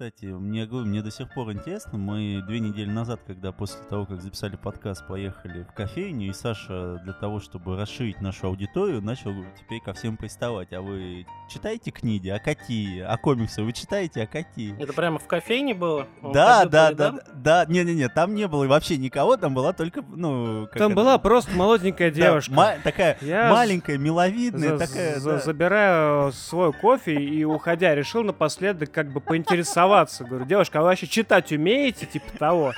кстати, мне, говорю, мне до сих пор интересно. Мы две недели назад, когда после того, как записали подкаст, поехали в кофейню, и Саша для того, чтобы расширить нашу аудиторию, начал теперь ко всем приставать. А вы читаете книги? А какие? А комиксы вы читаете? А какие? Это прямо в кофейне было? Да, да, да, да, не-не-не, там не было вообще никого, там была только, ну... как Там это, была просто молоденькая девушка. ма- такая Я маленькая, миловидная, За- такая, за- да. Забираю свой кофе и, уходя, решил напоследок как бы поинтересоваться. Говорю, девушка, а вы вообще читать умеете? Типа того.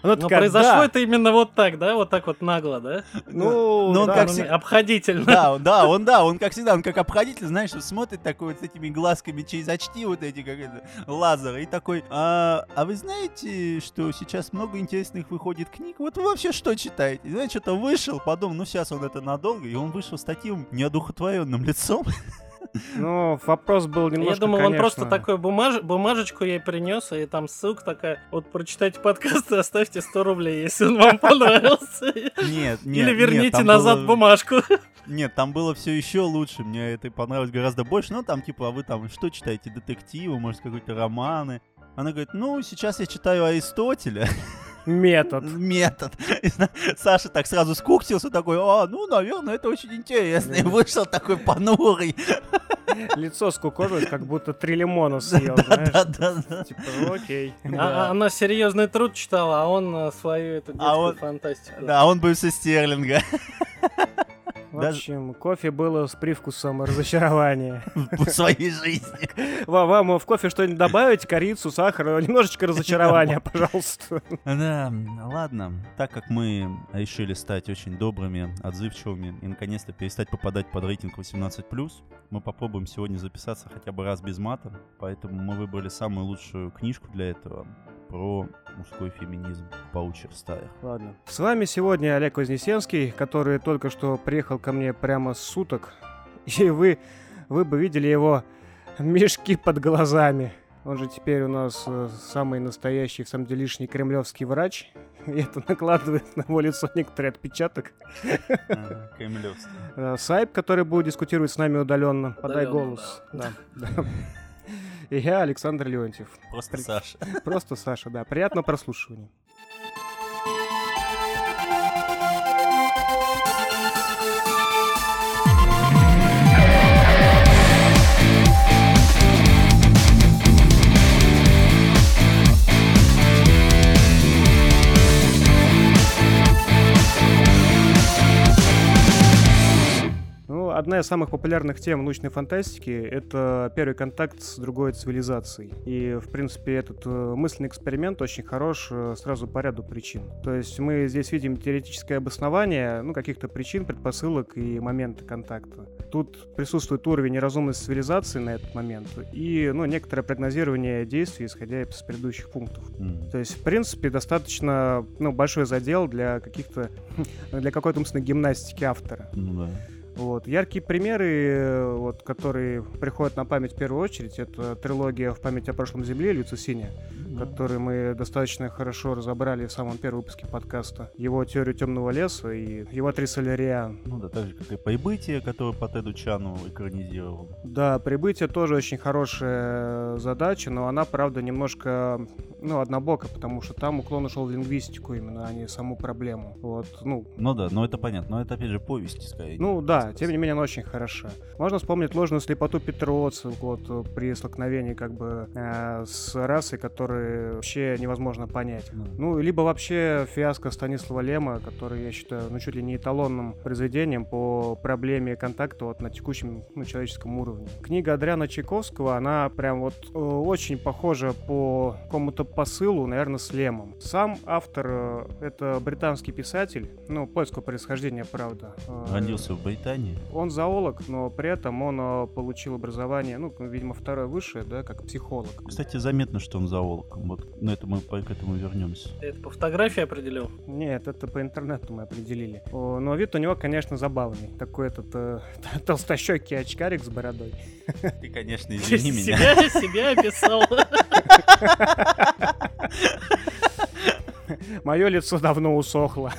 Она Но такая, произошло «Да». это именно вот так, да? Вот так вот нагло, да? Ну, Ну, он да, как ну, всегда- Обходительно. Да, он- да, он, да, он как всегда, он как обходитель, знаешь, смотрит такой вот с этими глазками через очки вот эти, как это, лазеры, и такой, а, а вы знаете, что сейчас много интересных выходит книг? Вот вы вообще что читаете? И, Знаете, что-то вышел, подумал, ну сейчас он это надолго, и он вышел с таким неодухотворенным лицом. Ну, вопрос был немножко, Я думал, он просто такой бумаж... бумажечку ей принес, и там ссылка такая, вот прочитайте подкаст и оставьте 100 рублей, если он вам понравился. Нет, нет, Или верните назад было- бумажку. Нет, там было все еще лучше, мне это понравилось гораздо больше. Ну, там, типа, а вы там что читаете? Детективы, может, какие-то романы? Она говорит, ну, сейчас я читаю Аристотеля. Метод. метод. Саша так сразу скуксился, такой, а, ну, наверное, это очень интересно. И вышел такой понурый. Лицо скукожилось, как будто три лимона съел, знаешь. Типа, ну, окей. А- а Она серьезный труд читала, а он э, свою эту детскую он- фантастику. Да, он был со Стерлинга. В общем, кофе было с привкусом разочарования. в своей жизни. Ва- Вам в кофе что-нибудь добавить? Корицу, сахар? Немножечко разочарования, пожалуйста. Да, ладно. Так как мы решили стать очень добрыми, отзывчивыми и наконец-то перестать попадать под рейтинг 18+, мы попробуем сегодня записаться хотя бы раз без мата. Поэтому мы выбрали самую лучшую книжку для этого про мужской феминизм в паучьих стаях. Ладно. С вами сегодня Олег Вознесенский, который только что приехал ко мне прямо с суток. И вы, вы бы видели его мешки под глазами. Он же теперь у нас э, самый настоящий, в самом деле, лишний кремлевский врач. И это накладывает на его лицо некоторый отпечаток. Кремлевский. Сайп, который будет дискутировать с нами удаленно. Подай голос. Да. да. И я, Александр Леонтьев. Просто При- Саша. Просто Саша, да. Приятного прослушивания. Одна из самых популярных тем научной фантастики — это первый контакт с другой цивилизацией. И, в принципе, этот э, мысленный эксперимент очень хорош э, сразу по ряду причин. То есть мы здесь видим теоретическое обоснование ну, каких-то причин, предпосылок и момента контакта. Тут присутствует уровень неразумности цивилизации на этот момент и ну, некоторое прогнозирование действий, исходя из предыдущих пунктов. М. То есть, в принципе, достаточно ну, большой задел для каких-то для какой-то умственной гимнастики автора. Ну да. Вот. Яркие примеры, э, вот, которые приходят на память в первую очередь, это трилогия «В память о прошлом Земле» Люци Синя, который мы достаточно хорошо разобрали в самом первом выпуске подкаста. Его «Теорию темного леса» и его «Три соляриан». Ну да, так же, как и «Прибытие», которое по Теду Чану экранизировал. Да, «Прибытие» тоже очень хорошая задача, но она, правда, немножко ну, однобока, потому что там уклон ушел в лингвистику именно, а не саму проблему. Вот, ну, Ну да, но это понятно. Но это, опять же, повести, скорее. Ну да, тем не менее она очень хороша. Можно вспомнить ложную слепоту Петроца вот, при столкновении как бы э, с расой, которые вообще невозможно понять. Ну. Ну, либо вообще фиаско Станислава Лема, который я считаю, ну, чуть ли не эталонным произведением по проблеме контакта вот на текущем ну, человеческом уровне. Книга Адриана Чайковского, она прям вот э, очень похожа по какому-то посылу, наверное, с Лемом. Сам автор э, — это британский писатель, ну, польского происхождения, правда. Э, Родился в Британии. он зоолог, но при этом он э, получил образование, ну, видимо, второе высшее, да, как психолог. Кстати, заметно, что он зоолог. Вот на это мы по- к этому вернемся. Ты это по фотографии определил? Нет, это по интернету мы определили. О, но вид у него, конечно, забавный. Такой этот э, толстощекий очкарик с бородой. Ты, конечно, извини меня. себя, себя описал. Мое лицо давно усохло.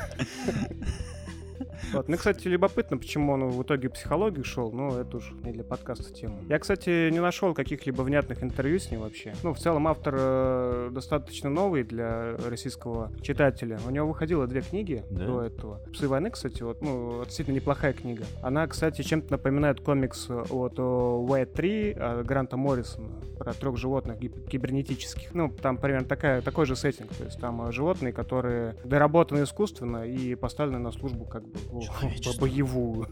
Вот. Мне, кстати, любопытно, почему он в итоге психологию шел, но это уж не для подкаста тема. Я, кстати, не нашел каких-либо внятных интервью с ним вообще. Ну, в целом, автор э, достаточно новый для российского читателя. У него выходило две книги Да? до этого. «Псы войны», кстати, вот, ну, действительно неплохая книга. Она, кстати, чем-то напоминает комикс от Уайт 3 от Гранта Моррисона про трех животных кибернетических. Ну, там примерно такая, такой же сеттинг. То есть там э, животные, которые доработаны искусственно и поставлены на службу как бы Человечеству. боевую.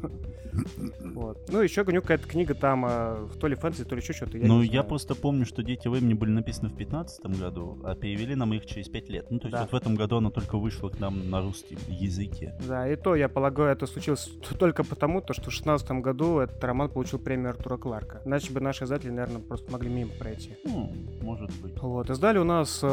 Вот. Ну, еще него какая-то книга там, э, то ли фэнтези, то ли еще что-то. Ну, не я просто помню, что «Дети времени» были написаны в 15 году, а перевели нам их через 5 лет. Ну, то есть Да. вот в этом году она только вышла к нам на русском языке. Да, и то, я полагаю, это случилось только потому, то, что в 16 году этот роман получил премию Артура Кларка. Иначе бы наши издатели, наверное, просто могли мимо пройти. Ну, может быть. Вот, издали у нас э,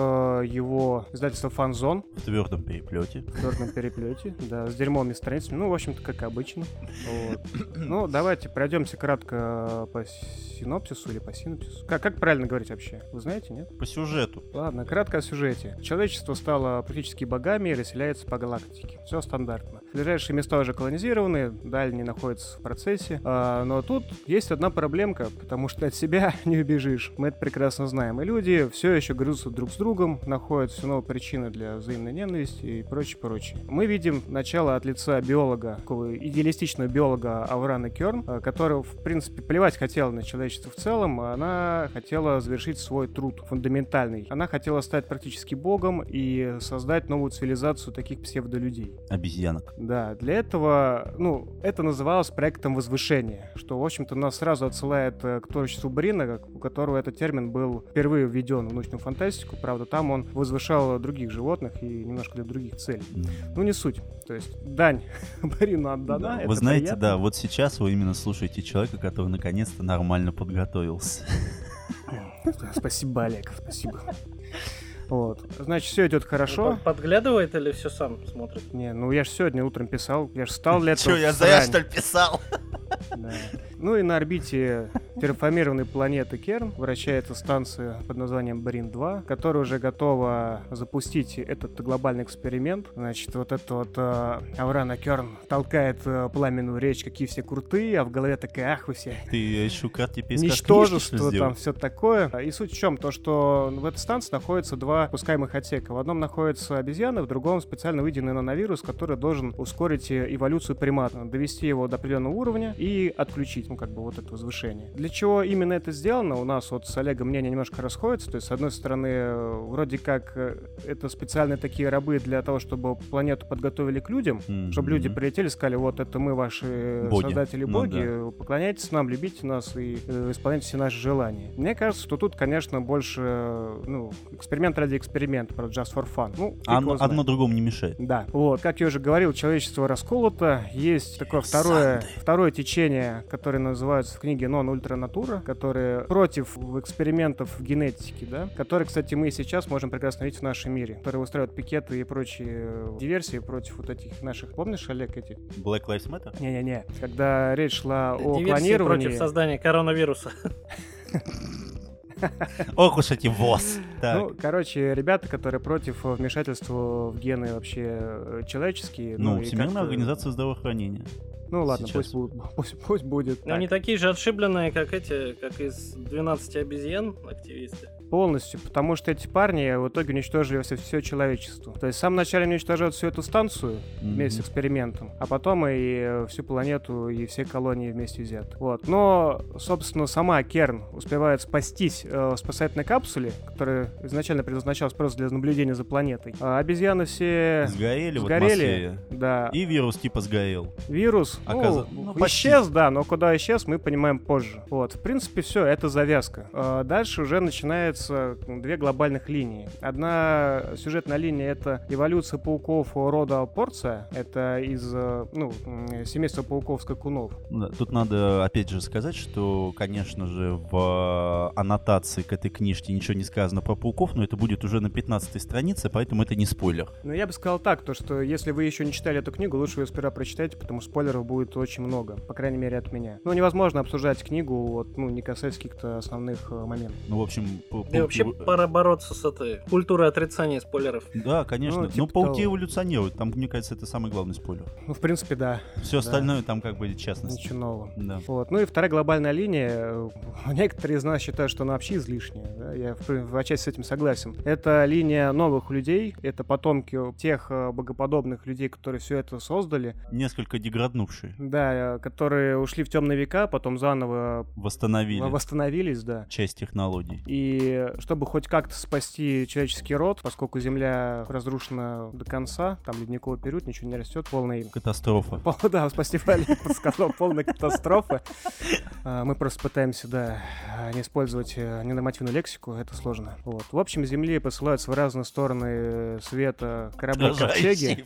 его издательство «Фанзон» В твердом переплете. в твердом переплете, да, с дерьмовыми страницами, ну, в общем-то, как обычно. Вот. Ну, давайте пройдемся кратко по синопсису или по синопсису. Как, как правильно говорить вообще? Вы знаете, нет? По сюжету. Ладно, кратко о сюжете. Человечество стало практически богами и расселяется по галактике. Все стандартно. Ближайшие места уже колонизированы, дальние находятся в процессе. А, но тут есть одна проблемка, потому что от себя не убежишь. Мы это прекрасно знаем. И люди все еще грызутся друг с другом, находят все новые причины для взаимной ненависти и прочее, прочее. Мы видим начало от лица биолога, такого идеалистичного биолога Аврана Керн, а, который, в принципе, плевать хотела на человечество в целом. Она хотела завершить свой труд фундаментальный. Она хотела стать практически богом и создать новую цивилизацию таких псевдолюдей. Обезьянок. Да, для этого, ну, это называлось проектом возвышения, что, в общем-то, нас сразу отсылает э, к творчеству Брина, у которого этот термин был впервые введен в научную фантастику. Правда, там он возвышал других животных и немножко для других целей. Ну, не суть. То есть, дань Брину отдана. Да, Вы знаете, приятно. да, вот сейчас вы именно слушаете человека, который наконец-то нормально подготовился. Спасибо, Олег, спасибо. Вот. Значит, все идет хорошо. Под- Подглядывает или все сам смотрит? Не, ну я же сегодня утром писал, я же стал для этого. Че, я зря, что ли, писал? Да. Ну и на орбите терраформированной планеты Керн вращается станция под названием Брин-2, которая уже готова запустить этот глобальный эксперимент. Значит, вот это вот э, Аврана Керн толкает э, пламенную речь, какие все крутые, а в голове такая, ах вы все Ты еще карте пересказ ничтожество, там все такое. И суть в чем? То, что в этой станции находится два пускаемых отсека. В одном находится обезьяна, в другом специально выделенный нановирус, который должен ускорить э, эволюцию примата, довести его до определенного уровня и отключить, ну, как бы вот это возвышение. Для чего именно это сделано, у нас вот с Олегом мнение немножко расходится. То есть, с одной стороны, э, вроде как э, это специальные такие рабы для того, чтобы планету подготовили к людям, чтобы люди прилетели и сказали, вот это мы ваши Боги. создатели Ну боги, э, поклоняйтесь нам, любите нас и э, исполняйте все наши желания. Мне кажется, что тут, конечно, больше, э, ну, эксперимент ради эксперимента, про just for fun. Ну, Одно, одно другому не мешает. Да, вот, как я уже говорил, человечество расколото. Есть такое второе, второе течение, которое называется в книге Non Ultra Natura, которое против экспериментов в генетике, да, которые, кстати, мы сейчас можем прекрасно видеть в нашем мире, которые устраивают пикеты и прочие э, диверсии против вот этих наших, помнишь, Олег, эти? Black Lives Matter? Не-не-не, когда речь шла о клонировании... против создания коронавируса. Ох уж эти ВОЗ. Так. Ну, короче, ребята, которые против вмешательства в гены вообще э, человеческие. Ну, и Всемирная организация здравоохранения. Ну ладно, сейчас. пусть, будет- пусть, пусть будет. Так. они такие же отшибленные, как эти, как из 12 обезьян активисты. Полностью, потому что эти парни в итоге уничтожили все, все человечество. То есть в самом начале уничтожают всю эту станцию вместе с экспериментом, а потом и э, всю планету и все колонии вместе взят. Вот. Но, собственно, сама Керн успевает спастись э, в спасательной капсуле, которая изначально предназначалась просто для наблюдения за планетой. А обезьяны все Сгорели, в сгорели. атмосфере. Да. И вирус типа сгорел. Вирус ну, Оказа- ну, почти. исчез, да, но куда исчез, мы понимаем позже. Вот, в принципе, все, это завязка. А Дальше уже начинается м, две глобальных линии. Одна сюжетная линия — это эволюция пауков рода Порция. Это из, э, ну, семейства пауков-скакунов. Да, Тут надо опять же сказать, что, конечно же, в э, аннотации к этой книжке ничего не сказано про пауков, но это будет уже на 15 странице, поэтому это не спойлер. Но я бы сказал так, то что если вы еще не читали эту книгу, лучше ее сперва прочитайте, потому что спойлеров будет очень много, по крайней мере от меня. Ну, невозможно обсуждать книгу, вот, ну, не касаясь каких-то основных э, моментов. Ну, в общем, и вообще пора бороться с этой культурой отрицания спойлеров. Да, конечно. Ну, Ну, типа пауки того. эволюционируют. Там, мне кажется, это самый главный спойлер. Ну, в принципе, да. Все остальное там как бы частность. Ничего нового. Да. Вот. Ну и вторая глобальная линия. э, Некоторые из нас считают, что она вообще излишняя. да, Я в, в отчасти с этим согласен. Это линия новых людей. Это потомки тех э, богоподобных людей, которые все это создали. Несколько деграднувшие. Да, э, которые ушли в темные века, потом заново Восстановили восстановились, да. часть технологий. И чтобы хоть как-то спасти человеческий род, поскольку Земля разрушена до конца, там ледниковый период, ничего не растет, полный Катастрофа. Пол- да, спасибо, Олег сказал, полная катастрофа. А, Мы просто пытаемся, да, не использовать э, ненормативную лексику, это сложно. Вот. В общем, Земли посылаются в разные стороны света корабли ковчеги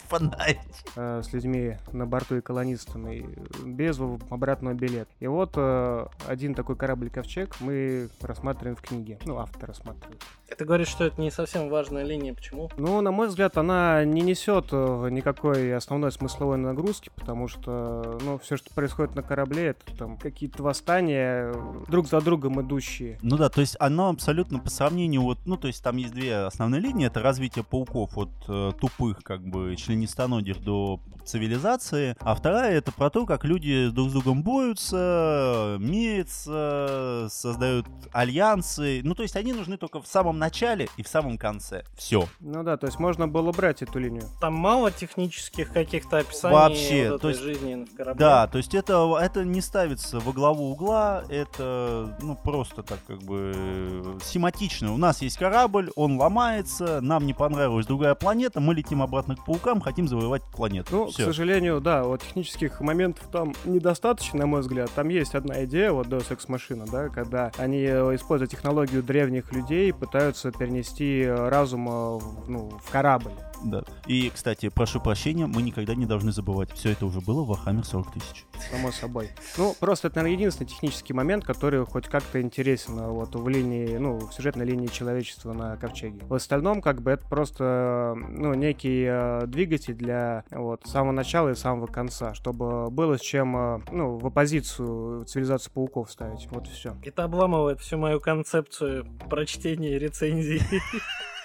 э, с людьми на борту и колонистами без обратного билета. И вот э, один такой корабль-ковчег мы рассматриваем в книге. Ну, автор рассматривает. И Ты говоришь, что это не совсем важная линия. Почему? Ну, на мой взгляд, она не несет э, никакой основной смысловой нагрузки, потому что, ну, все, что происходит на корабле, это там какие-то восстания, э, друг за другом идущие. Ну да, то есть оно абсолютно по сравнению вот, ну то есть там есть две основные линии, это развитие пауков от э, тупых как бы членистоногих до цивилизации, а вторая это про то, как люди друг с другом борются, мерятся, создают альянсы, ну то есть они нужны только в самом начале и в самом конце. Все. Ну да, то есть можно было брать эту линию. Там мало технических каких-то описаний Вообще, вот то есть- жизни на корабле. Да, то есть это, это не ставится во главу угла, это ну просто так как бы э, схематично. У нас есть корабль, он ломается, нам не понравилась другая планета, мы летим обратно к паукам, хотим завоевать планету. Ну, Всё. к сожалению, да, вот технических моментов там недостаточно, на мой взгляд. Там есть одна идея, вот Deus Ex Machina, да, когда они, э, используя технологию древних людей, пытаются перенести э, разум э, ну, в корабль. Да. И, кстати, прошу прощения, мы никогда не должны забывать, все это уже было в Warhammer 40 тысяч. само собой. Ну, просто это, наверное, единственный технический момент, который хоть как-то интересен э, вот в линии, ну, в сюжетной линии человечества на Ковчеге. В остальном, как бы, это просто, ну, некий э, двигатель для вот самого начала и самого конца, чтобы было с чем, э, ну, в оппозицию цивилизацию пауков ставить. Вот и все. Это обламывает всю мою концепцию прочтения и рецензий.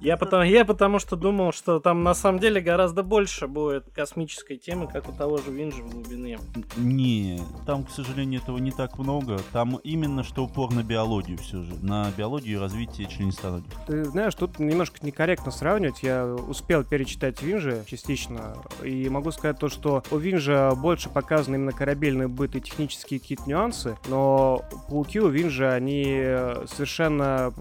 Я потому, я потому что думал, что там на самом деле гораздо больше будет космической темы, как у того же Винжи в глубине. Не, там, к сожалению, этого не так много. Там именно что упор на биологию все же. На биологию и развитие членистоногих. Ты знаешь, тут немножко некорректно сравнивать. Я успел перечитать Винжи частично, и могу сказать то, что у Винжа больше показаны именно корабельный быт и технические какие-то нюансы, но пауки у Винжа, они совершенно,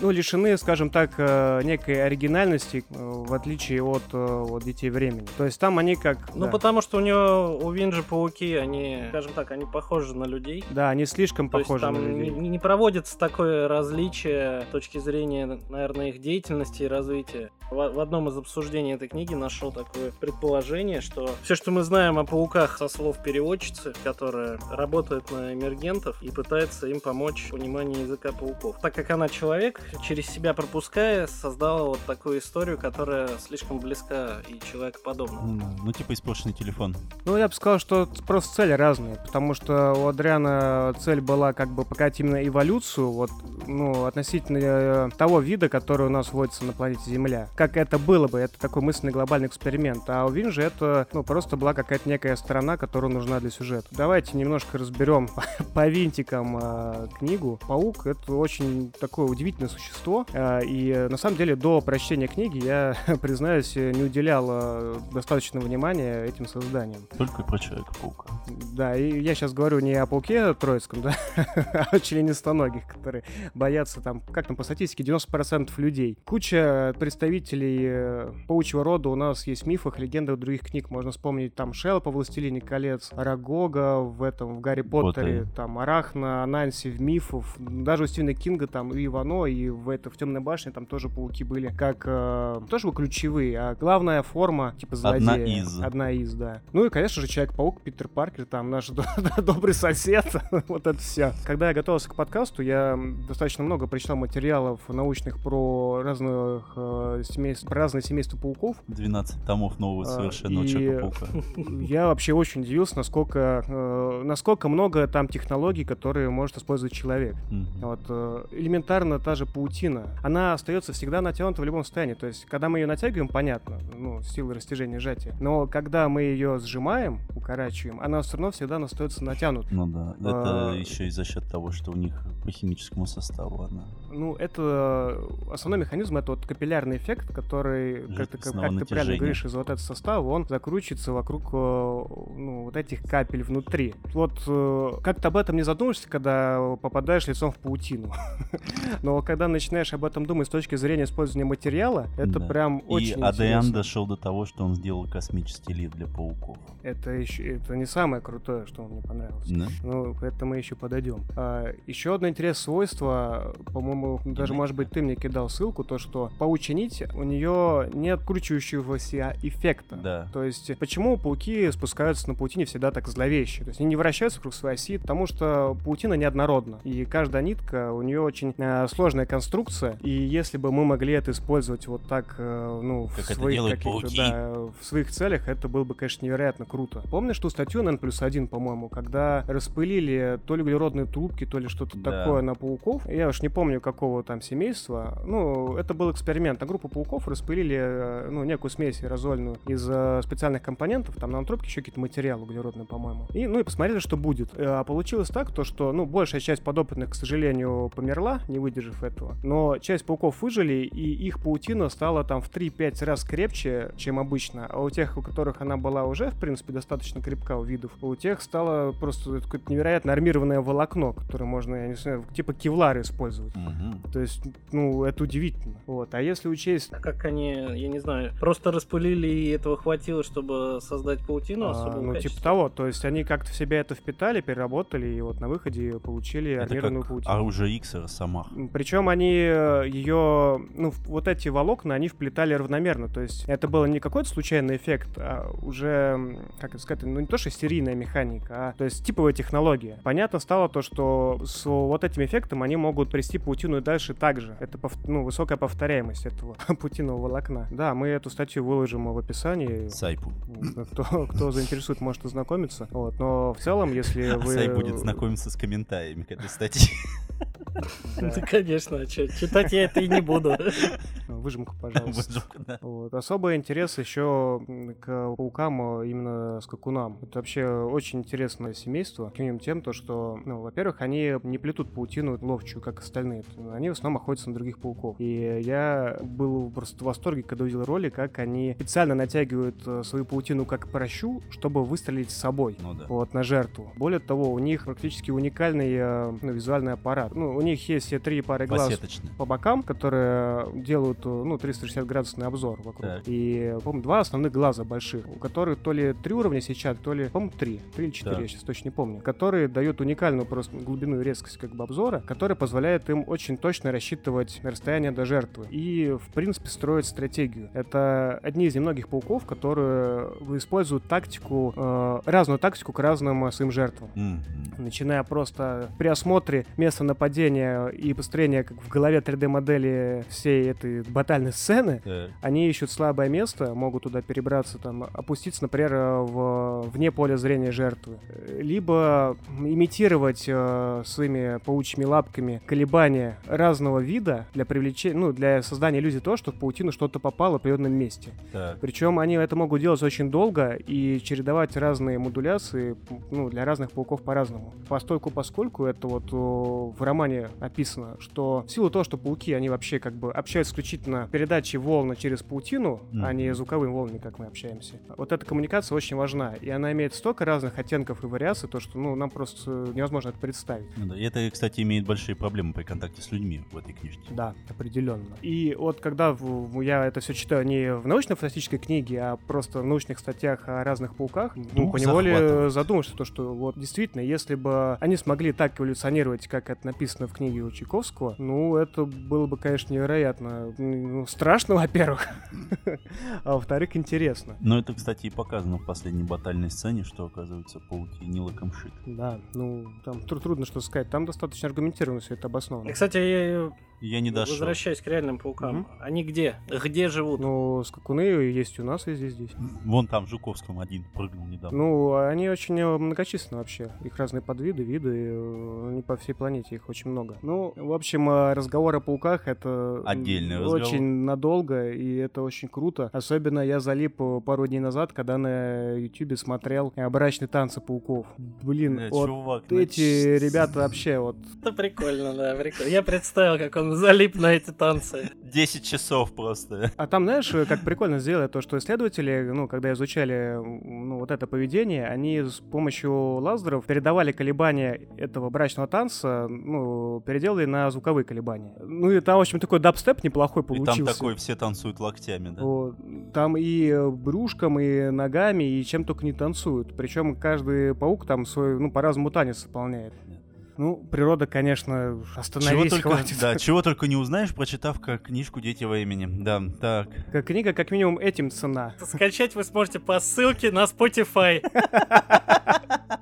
ну, лишены, скажем так, э, некой оригинальности, э, в отличие от, э, вот детей времени. То есть там они как... Ну, да. потому что у него, у Винжи пауки, они, скажем так, они похожи на людей. Да, они слишком То есть похожи там на не, людей. не проводится такое различие с точки зрения, наверное, их деятельности и развития. В, в одном из обсуждений этой книги нашел такое предположение, что все, что мы знаем о пауках со слов переводчицы, которая работает на эмергентов и пытается им помочь в понимании языка пауков. Так как она человек, через себя пропуская, создала вот такую историю, которая слишком близка и человекоподобна. Ну, ну, типа испорченный телефон. Ну, я бы сказал, что просто цели разные, потому что у Адриана цель была как бы показать именно эволюцию, вот, ну, относительно э, того вида, который у нас водится на планете Земля. Как это было бы, это такой мысленный глобальный эксперимент. А у Винжи это, ну, просто была какая-то некая сторона, которая нужна для сюжета. Давайте немножко разберем по винтикам э, книгу. Паук — это очень такое удивительное существо, э, и на самом деле до прочтения книги я, признаюсь, не уделял э, достаточно внимания этим созданиям. Только про Человека-паука. Да, и я сейчас говорю не о пауке троицком, да, а о членистоногих, которые боятся там, как там по статистике, 90% людей. Куча представителей э, паучьего рода у нас есть в мифах, легендах других книг. Можно вспомнить там Шелпа, Властелине колец, Арагога в этом, в Гарри Поттере, Поттере. там Арахна, Ананси в мифах. Даже у Стивена Кинга там и Ивано, и в, это, в Темной башне там тоже пауки были как э, тоже бы ключевые, а главная форма, типа злодея. Одна из. Одна из, да. Ну и, конечно же, Человек-паук, Питер Паркер, там наш добрый сосед, вот это все. Когда я готовился к подкасту, я достаточно много прочитал материалов научных про разных э, семейств, про разные семейства пауков. 12 томов нового А, совершенного и- Человека-паука. Я вообще очень удивился, насколько, э, насколько много там технологий, которые может использовать человек. Мгм. Вот э, элементарно та же паутина. Она остается всегда натянута в любом состоянии. То есть, когда мы ее натягиваем, понятно, ну, силы растяжения сжатия. Но когда мы ее сжимаем, укорачиваем, она все равно всегда остается натянутой. Ну да, это А, еще и за счет того, что у них по химическому составу она. Ну, это основной механизм, это вот капиллярный эффект, который, как как, как ты правильно говоришь, из вот этого состава, он закручивается вокруг э, ну, вот этих капель внутри. Вот э, как ты об этом не задумаешься, когда попадаешь лицом в паутину. Но когда начинаешь об этом думать с точки зрения использования материала, это Да. прям И очень АДН интересно. дошел до того, что он сделал космический лифт для пауков. Это еще это не самое крутое, что мне понравилось. Да? Ну, к этому мы еще подойдем. А, еще одно интересное свойство, по-моему, даже, может быть, ты мне кидал ссылку, то, что паучья нить, у нее нет кручивающегося эффекта. Да. То есть, почему пауки спускаются на паутине всегда так зловеще? То есть, они не вращаются вокруг своей оси, потому что паутина неоднородна. И каждая нитка, у нее очень э, сложная конструкция. И если бы мы могли это использовать вот так, э, ну, Как в своих каких-то, да, в своих целях, это было бы, конечно, невероятно круто. Помнишь ту статью на N плюс 1, по-моему, когда распылили то ли углеродные трубки, то ли что-то Да. такое на пауков? Я уж не помню, какого там семейства. Ну, это был эксперимент. На группу пауков распылили, э, ну, некую смесь аэрозольную из э, специальных компонентов, там на трубке еще какие-то материалы углеродные, по-моему. И, ну, и посмотрели, что будет. А получилось так, то, что, ну, большая часть подопытных, к сожалению, померла, не выдержав этого. Но часть пауков выжили, и их паутина стала там в 3-5 раз крепче, чем обычно. А у тех, у которых она была уже, в принципе, достаточно крепка у видов, у тех стало просто какое-то невероятно армированное волокно, которое можно, я не знаю, типа кевлар использовать. Мгм. То есть, ну, это удивительно. Вот. А если учесть А как они, я не знаю, просто распылили и этого хватило, чтобы создать паутину А, особого ну, качества? типа того. То есть они как-то в себя это впитали, переработали, и вот на выходе получили Это армированную как паутину. оружие Икс Росомах. Причем они ее, ну, вот эти волокна, они вплетали равномерно. То есть это было не какой-то случайный эффект, а уже, как это сказать, ну не то, что серийная механика, а то есть типовая технология. Понятно стало то, что с вот этим эффектом они могут привести паутину и дальше также. Это пов- ну, высокая повторяемость этого паутинового волокна. Да, мы эту статью выложим в описании. Сайпу. Кто, кто заинтересует, может ознакомиться. Вот. Но в целом, если вы... Сай будет знакомиться с комментариями к этой статье. Да. Конечно, читать я это и не буду. Выжимку, пожалуйста. Выжимка, да. Вот. Особый интерес еще к паукам, а именно скакунам. Это вообще очень интересное семейство. К ним тем, то, что, ну, во-первых, они не плетут паутину ловчую, как остальные. Они в основном охотятся на других пауков. И я был просто в восторге, когда увидел ролик, как они специально натягивают э, свою паутину как прощу, чтобы выстрелить с собой. Ну да. вот, на жертву. Более того, у них практически уникальный э, ну, визуальный аппарат. Ну, у них есть все три пары глаз по бокам, которые делают, э, ну, 360 градусный обзор вокруг. Так. И, по-моему, два основных глаза больших, у которых то ли три уровня сетчаток, то ли, по-моему, три. Три или четыре, Так. я сейчас точно не помню. Которые дают уникальную просто глубину и резкость как бы обзора, которая позволяет им очень точно рассчитывать расстояние до жертвы и, в принципе, строить стратегию. Это одни из немногих пауков, которые используют тактику, э, разную тактику к разным э, своим жертвам Мгм. начиная просто при осмотре места нападения и построения как в голове 3D-модели всей этой батальной сцены, Так. они ищут слабое место, могут туда перебраться, там, опуститься, например, э, в, вне поля зрения жертвы. Э, Либо имитировать э, своими паучьими лапками колебания разного вида для привлечения, ну, для создания иллюзии того, что в паутину что-то попало в определенном месте. Так. Причем они это могут делать очень долго и чередовать разные модуляции ну, для разных пауков по-разному. Постольку поскольку это вот о, в романе описано, что в силу того, что пауки, они вообще как бы общаются исключительно передачей волны через паутину, а Мгм. не звуковыми волнами, как мы общаемся. Вот эта коммуникация очень важна, и она имеет столько разных оттенков и вариаций, то что ну, нам просто невозможно это представить. Ну да. И это, кстати, имеет большие проблемы при контакте с людьми в этой книжке. Да, определенно. И вот когда я это все читаю не в научно-фантастической книге, а просто в научных статьях о разных пауках, ну, Дух поневоле захватывает. задумаешься, то, что вот действительно, если бы они смогли так эволюционировать, как это написано в в книге у Чайковского, ну, это было бы, конечно, невероятно. Ну, страшно, во-первых, а во-вторых, интересно. Но это, кстати, и показано в последней батальной сцене, что, оказывается, пауки не лаком шит. Да, ну, там трудно что сказать. Там достаточно аргументированно все это обосновано. И, кстати, я не дошел. возвращаясь к реальным паукам. Мгм. Они где? Где живут? Ну, скакуны есть у нас везде здесь. Вон там в Жуковском один прыгнул недавно. Ну, они очень э, многочисленны вообще. Их разные подвиды, виды, э, они по всей планете, их очень много. Ну, в общем, э, разговор о пауках — это Отдельный разговор. очень надолго, и это очень круто. Особенно я залип пару дней назад, когда на Ютубе смотрел «Брачные танцы пауков». Блин, Бля, вот чувак, ну эти ч- ребята вообще вот... Это прикольно, да, прикольно. Я представил, как он залип на эти танцы. 10 часов просто. А там, знаешь, как прикольно сделали то, что исследователи, ну, когда изучали, ну, вот это поведение, они с помощью лазеров передавали колебания этого брачного танца, ну, переделали на звуковые колебания. Ну, и там, в общем, такой дабстеп неплохой И получился. там такой, все танцуют локтями, да? Вот. Там и брюшком, и ногами, и чем только не танцуют. Причем каждый паук там свой, ну, по-разному танец исполняет. Ну, природа, конечно, Чего остановись, только, хватит. да, чего только не узнаешь, прочитав как книжку «Дети во имени». Да, так. Как книга, как минимум, этим цена. Скачать вы сможете по ссылке на Spotify.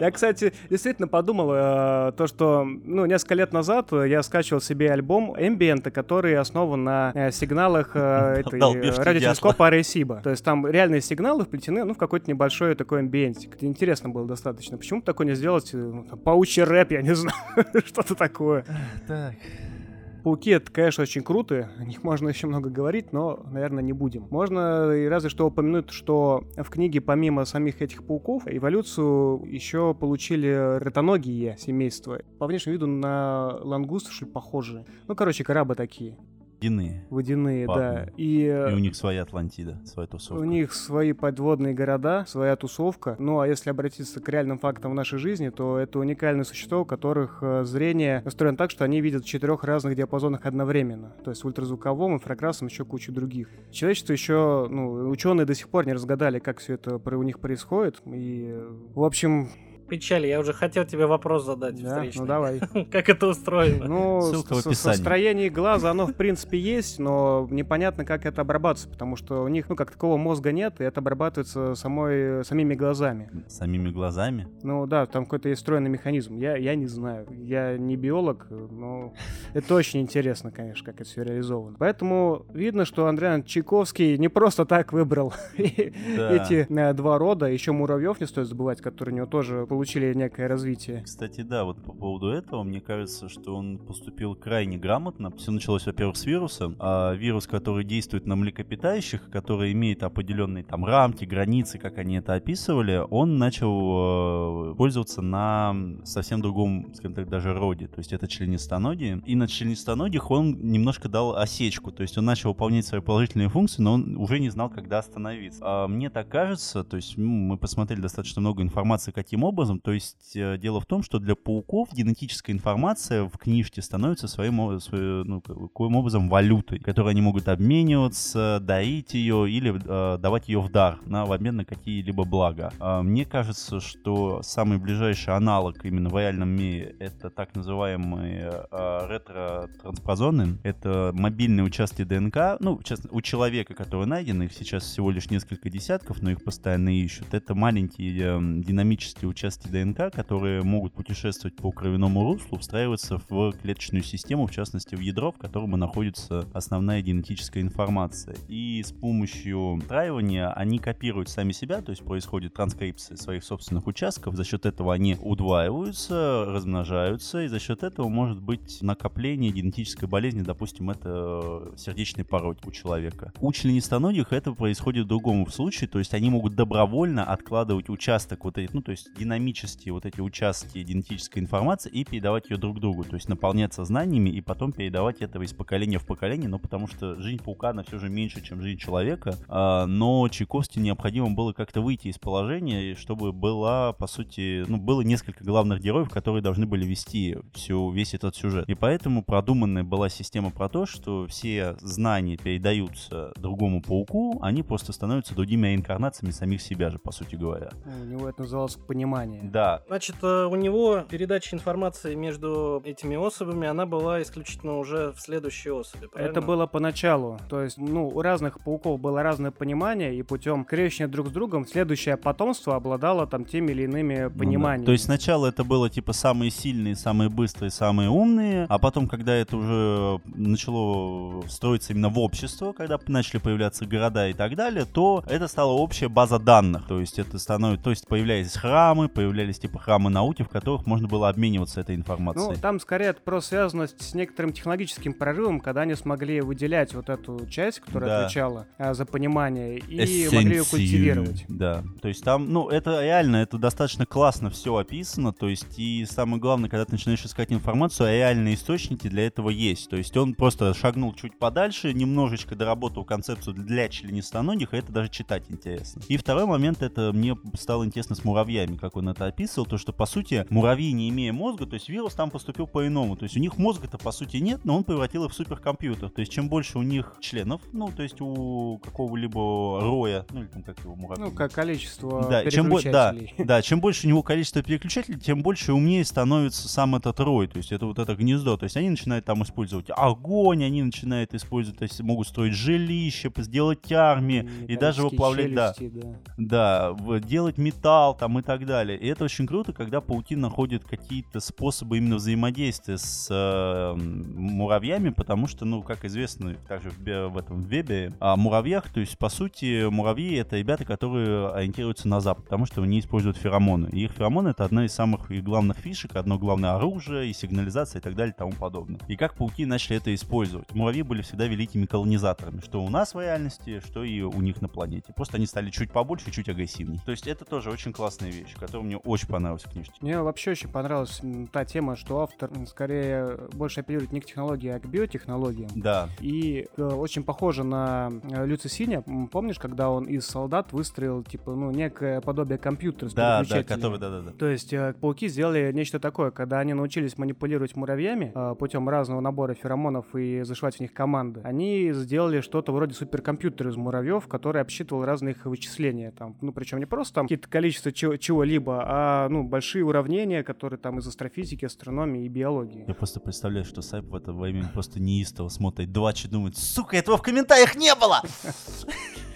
Я, кстати, действительно подумал, э, то, что, ну, несколько лет назад я скачивал себе альбом Ambient, который основан на э, сигналах э, этой радиотелескопа Аресиба. То есть там реальные сигналы вплетены, ну, в какой-то небольшой такой амбиентик. Это интересно было достаточно. Почему бы такое не сделать? ну, паучий рэп, я не знаю, что-то такое. Так. Пауки это, конечно, очень круто, о них можно еще много говорить, но, наверное, не будем. Можно и разве что упомянуть, что в книге помимо самих этих пауков эволюцию еще получили ротоногие семейства. По внешнему виду на лангустов, что ли, похожие. Ну, короче, крабы такие, Дины. водяные, да. Ладно. И, э, И у них своя Атлантида, своя тусовка. у них свои подводные города, своя тусовка. Ну а если обратиться к реальным фактам в нашей жизни, то это уникальные существа, у которых э, зрение настроено так, что они видят в четырех разных диапазонах одновременно. То есть в ультразвуковом, инфракрасном, еще кучу других. Человечество еще, ну, ученые до сих пор не разгадали, как все это у них происходит. И, э, в общем, Печаль, я уже хотел тебе вопрос задать да, встречный. ну давай. Как это устроено? Ну, Ссылка в описании. строение глаза, оно в принципе есть, но непонятно, как это обрабатывается, потому что у них, ну, как такого мозга нет, и это обрабатывается самой, самими глазами. Самими глазами. Ну да, там какой-то есть встроенный механизм. Я, я не знаю. Я не биолог, но это очень интересно, конечно, как это все реализовано. Поэтому видно, что Андрей Иванович Чайковский не просто так выбрал эти э, два рода. Еще муравьев не стоит забывать, которые у него тоже получили некое развитие. Кстати, да, вот по поводу этого, мне кажется, что он поступил крайне грамотно. Все началось, во-первых, с вируса. А вирус, который действует на млекопитающих, который имеет определенные там рамки, границы, как они это описывали, он начал э, пользоваться на совсем другом, скажем так, даже роде. То есть это членистоногие. И на членистоногих он немножко дал осечку. То есть он начал выполнять свои положительные функции, но он уже не знал, когда остановиться. А мне так кажется, то есть мы посмотрели достаточно много информации, каким образом. То есть э, дело в том, что для пауков генетическая информация в книжке становится своим, свое- ну, ка- каким образом валютой, которой они могут обмениваться, дарить ее или э, давать ее в дар на, в обмен на какие-либо блага. А, мне кажется, что самый ближайший аналог именно в реальном мире это так называемые э, ретро-транспозоны. Это мобильные участки ДНК. Ну, честно, у человека, который найден, их сейчас всего лишь несколько десятков, но их постоянно ищут. Это маленькие э, динамические участки ДНК, которые могут путешествовать по кровяному руслу, встраиваться в клеточную систему, в частности в ядро, в котором находится основная генетическая информация. И с помощью встраивания они копируют сами себя, то есть происходит транскрипция своих собственных участков, за счет этого они удваиваются, размножаются, и за счет этого может быть накопление генетической болезни, допустим, это сердечный порог у человека. У членистоногих это происходит в другом случае, то есть они могут добровольно откладывать участок вот этих, ну, то есть динамические вот эти участки генетической информации и передавать ее друг другу, то есть наполняться знаниями и потом передавать это из поколения в поколение, но потому что жизнь паука, она все же меньше, чем жизнь человека, а, но Чайковски необходимо было как-то выйти из положения, чтобы была, по сути, ну, было несколько главных героев, которые должны были вести всю, весь этот сюжет. И поэтому продуманная была система про то, что все знания передаются другому пауку, они просто становятся другими инкарнациями самих себя же, по сути говоря. У него это называлось понимание. Понимание. Да. Значит, э, у него передача информации между этими особями, она была исключительно уже в следующей особи, правильно? Это было поначалу. То есть, ну, у разных пауков было разное понимание, и путем крещения друг с другом следующее потомство обладало там теми или иными Ну да. пониманиями. То есть сначала это было типа самые сильные, самые быстрые, самые умные, а потом, когда это уже начало строиться именно в общество, когда начали появляться города и так далее, то это стала общая база данных. То есть это становится, то есть появлялись храмы, появлялись типа храмы науки, в которых можно было обмениваться этой Ну, информацией. там скорее это просто связано с некоторым технологическим прорывом, когда они смогли выделять вот эту часть, которая Да. отвечала а, за понимание, и могли ее Эссенцию. культивировать. Да. То есть там, ну, это реально, это достаточно классно все описано. То есть, и самое главное, когда ты начинаешь искать информацию, а реальные источники для этого есть. То есть он просто шагнул чуть подальше, немножечко доработал концепцию для членистоногих, и это даже читать интересно. И второй момент, это мне стало интересно с муравьями, как он это описывал, то что, по сути, муравьи, не имея мозга, то есть вирус там поступил по-иному. То есть у них мозга-то, по сути, нет, но он превратил их в суперкомпьютер. То есть чем больше у них членов, ну, то есть у какого-либо роя, ну, или там как его муравьи. Ну, как количество Да, чем, бо- да, да, чем больше у него количество переключателей, тем больше и умнее становится сам этот рой, то есть это вот это гнездо. То есть они начинают там использовать огонь, они начинают использовать, то есть могут строить жилище, сделать армии, и даже Металлические выплавлять, да, да. да, делать металл там и так далее. И это очень круто, когда паутин находит какие-то способы именно взаимодействия с э, муравьями, потому что, ну, как известно, также в, в этом вебе, о муравьях, то есть, по сути, муравьи — это ребята, которые ориентируются на запад, потому что они используют феромоны. И их феромоны — это одна из самых и главных фишек, одно главное оружие, и сигнализация, и так далее, и тому подобное. И как пауки начали это использовать? Муравьи были всегда великими колонизаторами, что у нас в реальности, что и у них на планете. Просто они стали чуть побольше, чуть агрессивнее. То есть это тоже очень классная вещь, которая мне очень понравилась в книжке. Мне вообще очень понравилась та тема, что автор скорее больше апеллирует не к технологии, а к биотехнологиям. Да, И э, очень похоже на э, Люци Синя. Помнишь, когда он из солдат выстроил, типа, ну, некое подобие компьютера с да, да, который, да, да, да. То есть э, пауки сделали нечто такое, когда они научились манипулировать муравьями э, путем разного набора феромонов и зашивать в них команды, они сделали что-то вроде суперкомпьютера из муравьев, который обсчитывал разные их вычисления. Там, ну, причем не просто там какие-то количество чего- чего-либо, а ну, большие уравнения, которые там из астрофизики, астрономии и биологии. Я просто представляю, что Сайп в это время просто неистово смотрит два думает, сука, этого в комментариях не было!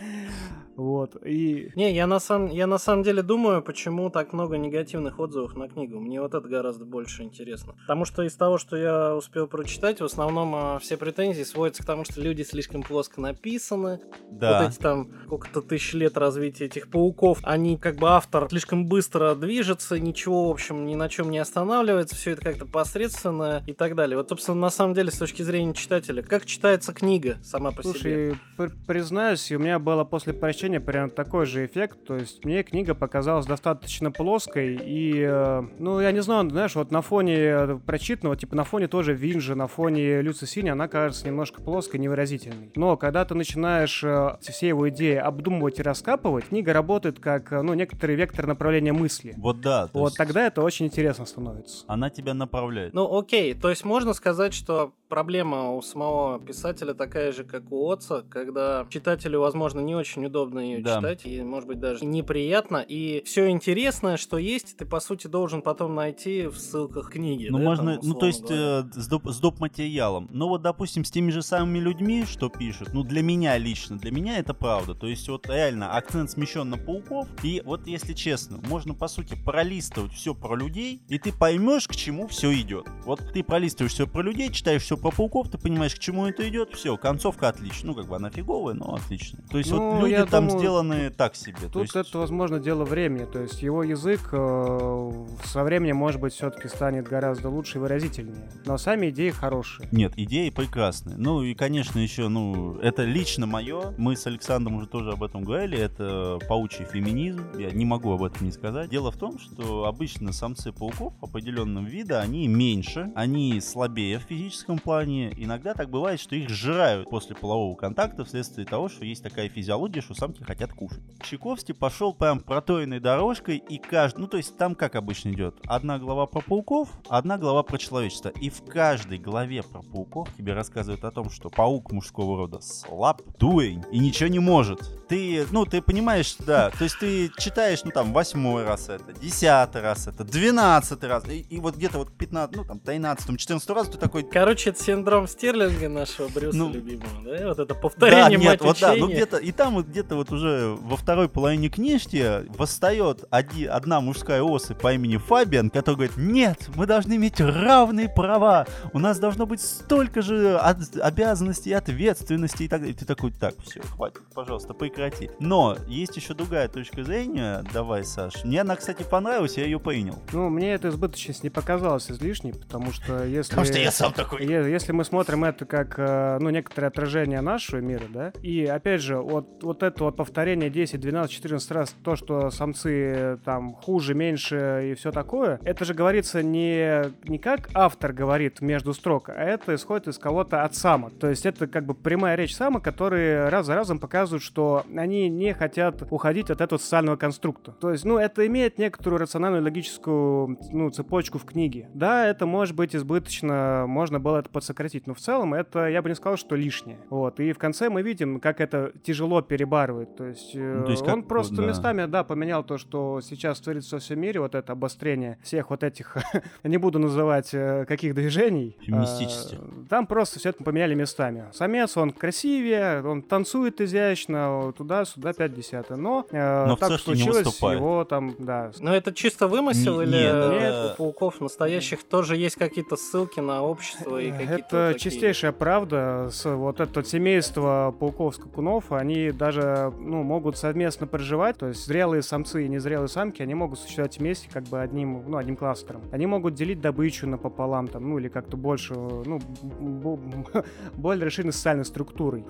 Вот. И Не, я на, самом, я на самом деле думаю, почему так много негативных отзывов на книгу. Мне вот это гораздо больше интересно. Потому что из того, что я успел прочитать, в основном а, все претензии сводятся к тому, что люди слишком плоско написаны. Да. Вот эти там сколько-то тысяч лет развития этих пауков, они как бы автор слишком быстро движется, ничего, в общем, ни на чем не останавливается, все это как-то посредственно и так далее. Вот, собственно, на самом деле, с точки зрения читателя, как читается книга сама по себе? Слушай, пр- признаюсь, у меня было после прочтения прям такой же эффект. То есть мне книга показалась достаточно плоской. И, э, ну, я не знаю, знаешь, вот на фоне э, прочитанного, типа на фоне тоже Винжи, на фоне Люци Сини, она кажется немножко плоской, невыразительной. Но когда ты начинаешь э, все его идеи обдумывать и раскапывать, книга работает как, ну, некоторый вектор направления мысли. Вот да. то Вот есть тогда это очень интересно становится. Она тебя направляет. Ну, окей, то есть можно сказать, что проблема у самого писателя такая же, как у Отца, когда читателю, возможно, не очень удобно ее Да. читать, и, может быть, даже неприятно, и все интересное, что есть, ты, по сути, должен потом найти в ссылках книги. Ну, да, можно, там, ну, то есть говоря. э, с, доп, с доп. материалом. Но вот, допустим, с теми же самыми людьми, что пишут, ну, для меня лично, для меня это правда. То есть, вот реально, акцент смещен на пауков. И вот, если честно, можно, по сути, пролистывать все про людей, и ты поймешь, к чему все идет. Вот ты пролистываешь все про людей, читаешь все про пауков, ты понимаешь, к чему это идет, все, концовка отличная. Ну, как бы она фиговая, но отличная. То есть, Ну, вот люди там думаю, сделаны так себе. Тут есть, это, возможно, дело времени. То есть его язык э, со временем, может быть, все-таки станет гораздо лучше и выразительнее. Но сами идеи хорошие. Нет, идеи прекрасные. Ну и, конечно, еще, ну, это лично мое. Мы с Александром уже тоже об этом говорили. Это паучий феминизм. Я не могу об этом не сказать. Дело в том, что обычно самцы пауков определенного вида, они меньше, они слабее в физическом плане. Иногда так бывает, что их сжирают после полового контакта вследствие того, что есть такая физиология, что самки хотят кушать. Чайковский пошел прям проторенной дорожкой, и каждый... Ну, то есть там как обычно идет? Одна глава про пауков, одна глава про человечество. И в каждой главе про пауков тебе рассказывают о том, что паук мужского рода слаб, дурень и ничего не может. Ты, ну, ты понимаешь, да, то есть ты читаешь, ну, там, восьмой раз это, десятый раз это, двенадцатый раз, и, и вот где-то вот 15, ну, там, 13 14 раз ты такой... Короче, это синдром Стерлинга нашего Брюса Ну, любимого, да? Вот это повторение, да, нет, вот да, ну учения. где-то, и там вот где-то вот уже во второй половине книжки восстает оди- одна мужская особь по имени Фабиан, который говорит, нет, мы должны иметь равные права, у нас должно быть столько же обязанностей, ответственности и так далее. И ты такой, так, все, хватит, пожалуйста, прекрати. Но есть еще другая точка зрения, давай, Саш. Мне она, кстати, понравилась, я ее принял. Ну, мне эта избыточность не показалась излишней, потому что если... Потому что я сам такой. Если мы смотрим это как, э, ну, некоторое отражение нашего мира, да, и, опять же, вот, вот это вот повторение 10, 12, 14 раз, то, что самцы э, там хуже, меньше и все такое, это же говорится не, не как автор говорит между строк, а это исходит из кого-то от самок. То есть это как бы прямая речь самок, которые раз за разом показывают, что они не хотят уходить от этого социального конструкта. То есть, ну, это имеет некоторую рациональную логическую, ну, цепочку в книге. Да, это может быть избыточно, можно было это подсократить, но в целом это, я бы не сказал, что лишнее. Вот, и в конце мы видим, как это тяжело перебарывает. То есть, э, Ну, то есть он как, просто да. местами, да, поменял то, что сейчас творится во всем мире, вот это обострение всех вот этих, не буду называть э, каких движений. Феминистических. А, Там просто все это поменяли местами. Самец, он красивее, он танцует изящно, туда-сюда 5 десятых. Но, э, Но так случилось, его там, да, Но это чисто вымысел Не- или нет, у пауков настоящих тоже есть какие-то ссылки на общество и какие-то Это такие- чистейшая правда. С, вот это семейство пауков-скакунов, они даже ну, могут совместно проживать. То есть зрелые самцы и незрелые самки, они могут существовать вместе как бы одним, ну, одним кластером. Они могут делить добычу напополам, там, ну или как-то больше, ну, более расширенной социальной структурой.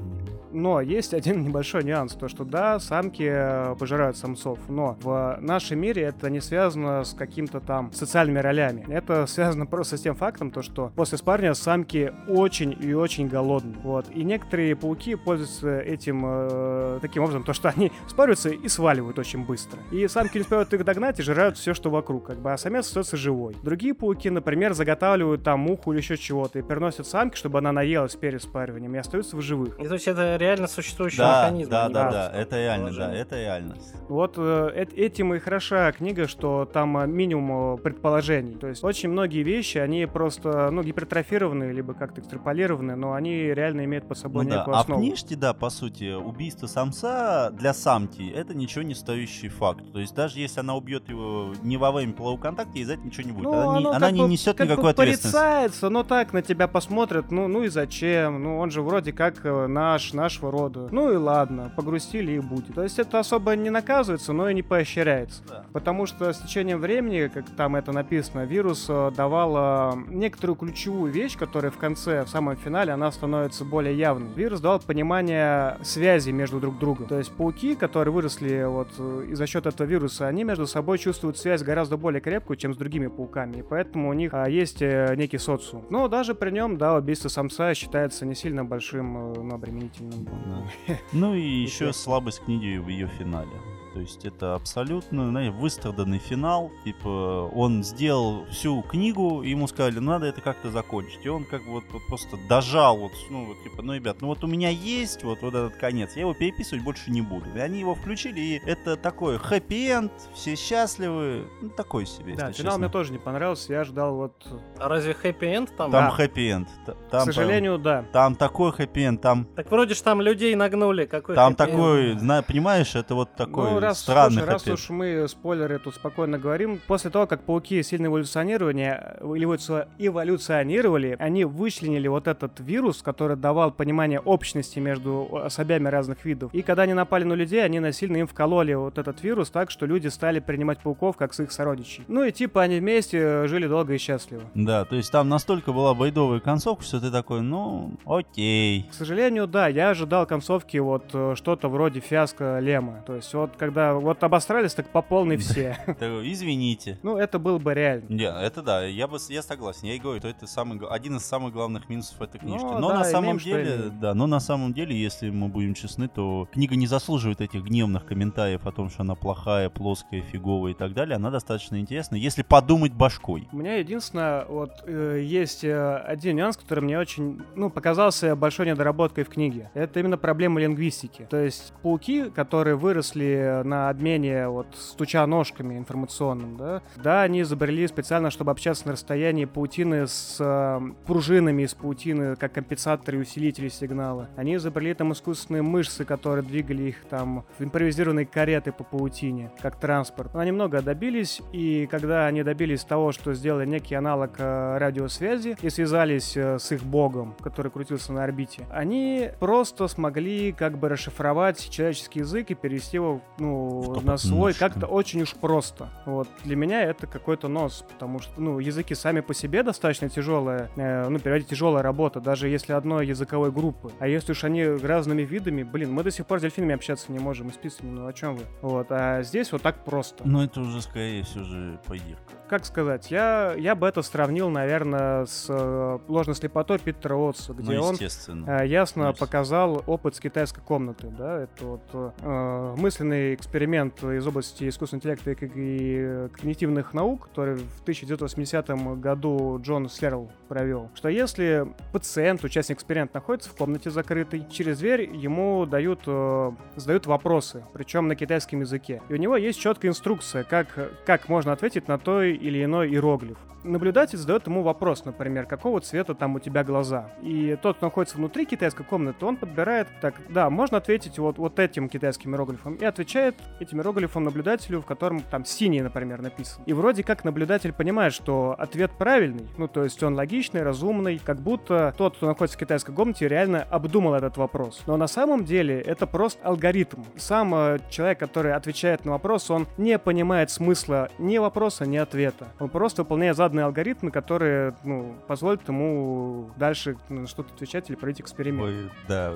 Но есть один небольшой нюанс, то что да, самки э, пожирают самцов, но в нашем мире это не связано с каким-то там социальными ролями. Это связано просто с тем фактом, то что после спарня самки очень и очень голодны. Вот. И некоторые пауки пользуются этим э, таким образом, то что они спариваются и сваливают очень быстро. И самки не успевают их догнать и жирают все, что вокруг, как бы, а самец остается живой. Другие пауки, например, заготавливают там муху или еще чего-то и переносят самке, чтобы она наелась перед спариванием и остаются в живых. И то есть это реально существующий Да, механизм. да, а не да, да, это реально, да, предположение. это реально. Вот э, эт- этим и хороша книга, что там э, минимум э, предположений. То есть очень многие вещи, они просто, ну, гипертрофированы, либо как-то экстраполированы, но они реально имеют под собой Ну да, некую а в основу. книжке, да, по сути, убийство самца для самки это ничего не стоящий факт. То есть даже если она убьет его не во время полового контакта, ей за это ничего не будет. Ну, она не, она не бы- несет как бы никакой ответственности. порицается, но так на тебя посмотрят, ну, ну и зачем? Ну, он же вроде как э, наш, нашего рода. Ну и ладно, погрустили и будет. То есть это особо не наказывается, но и не поощряется. Да. Потому что с течением времени, как там это написано, вирус э, давал э, некоторую ключевую вещь, которая в конце, в самом финале, она становится более явной. Вирус дал понимание связи между друг другом. То есть пауки, которые выросли вот э, и за счет этого вируса, они между собой чувствуют связь гораздо более крепкую, чем с другими пауками. И поэтому у них а, есть некий социум. Но даже при нем, да, убийство самца считается не сильно большим, ну, обременительным. Да. Ну и еще слабость книги в ее финале. То есть это абсолютно, знаете, выстраданный финал. Типа он сделал всю книгу, ему сказали, «Ну, надо это как-то закончить. И он как бы вот, вот просто дожал, вот, ну, вот, типа, ну, ребят, ну вот у меня есть вот, вот этот конец, я его переписывать больше не буду. И они его включили, и это такой хэппи-энд, все счастливы, ну, такой себе, Да, финал мне честно. тоже не понравился. Я ждал вот... А разве хэппи-энд там? Там Да. хэппи-энд. Там, К сожалению, да. прям- там такой хэппи-энд, там Так вроде ж там людей нагнули. Какой Там такой, зна- понимаешь, это вот такой ну, раз, странный слушай, раз уж мы спойлеры тут спокойно говорим, после того, как пауки сильно эволюционировали, эволюци- эволюционировали, они вычленили вот этот вирус, который давал понимание общности между особями разных видов. И когда они напали на людей, они насильно им вкололи вот этот вирус так, что люди стали принимать пауков как своих сородичей. Ну и типа они вместе э, жили долго и счастливо. Да, то есть там настолько была байдовая концовка, что ты такой, ну, окей. К сожалению, да, я ожидал концовки вот э, что-то вроде фиаско Лема. То есть вот когда вот обосрались, так по полной все. Извините. Ну, это было бы реально. Не, это да, я бы, я согласен. Я и говорю, что это самый, один из самых главных минусов этой книжки. Ну, но да, на самом деле, да, но на самом деле, если мы будем честны, то книга не заслуживает этих гневных комментариев о том, что она плохая, плоская, фиговая и так далее. Она достаточно интересна, если подумать башкой. У меня единственное, вот э, есть э, один нюанс, который мне очень, ну, показался большой недоработкой в книге. это именно проблема лингвистики. То есть пауки, которые выросли на обмене вот стуча ножками информационным, да, да, они изобрели специально, чтобы общаться на расстоянии паутины с э, пружинами из паутины, как компенсаторы и усилители сигнала. Они изобрели там искусственные мышцы, которые двигали их там в импровизированные кареты по паутине, как транспорт. Но они много добились, и когда они добились того, что сделали некий аналог э, радиосвязи и связались э, с их богом, который крутился на орбите, они просто смогли как бы расшифровать человеческий язык и перевести его ну, на свой как-то очень уж просто. Вот. Для меня это какой-то нос, потому что ну, языки сами по себе достаточно тяжелая, э, ну, переводить тяжелая работа, даже если одной языковой группы. А если уж они разными видами, блин, мы до сих пор с дельфинами общаться не можем, и с пиццами, ну о чем вы? Вот, а здесь вот так просто. Ну это уже скорее все же поирка. Как сказать, я, я бы это сравнил, наверное, с э, ложной слепотой Питера Уотса, где ну, он э, ясно ну, показал опыт с китайской комнаты, да, это вот э, мысленный эксперимент из области искусственного интеллекта и, и когнитивных наук, который в 1980 году Джон Серл провел, что если пациент, участник эксперимента находится в комнате закрытой, через дверь ему дают, э, задают вопросы, причем на китайском языке. И у него есть четкая инструкция, как, как можно ответить на той или иной иероглиф наблюдатель задает ему вопрос, например, какого цвета там у тебя глаза. И тот, кто находится внутри китайской комнаты, он подбирает, так, да, можно ответить вот, вот этим китайским иероглифом. И отвечает этим иероглифом наблюдателю, в котором там синий, например, написан. И вроде как наблюдатель понимает, что ответ правильный, ну, то есть он логичный, разумный, как будто тот, кто находится в китайской комнате, реально обдумал этот вопрос. Но на самом деле это просто алгоритм. Сам э, человек, который отвечает на вопрос, он не понимает смысла ни вопроса, ни ответа. Он просто выполняет заданные алгоритмы, которые ну, позволят ему дальше ну, что-то отвечать или проводить эксперимент. Ой, да,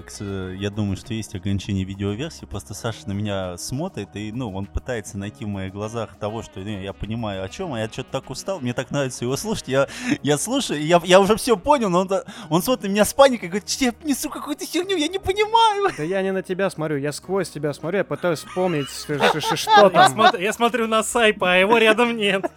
я думаю, что есть ограничение видеоверсии. Просто Саша на меня смотрит, и ну, он пытается найти в моих глазах того, что ну, я понимаю, о чем, а я что-то так устал, мне так нравится его слушать. Я, я слушаю, я, я уже все понял, но он, он смотрит на меня с паникой и говорит, я несу какую-то херню, я не понимаю. Да я не на тебя смотрю, я сквозь тебя смотрю, я пытаюсь вспомнить, что там. Я смотрю на Сайпа, а его рядом нет.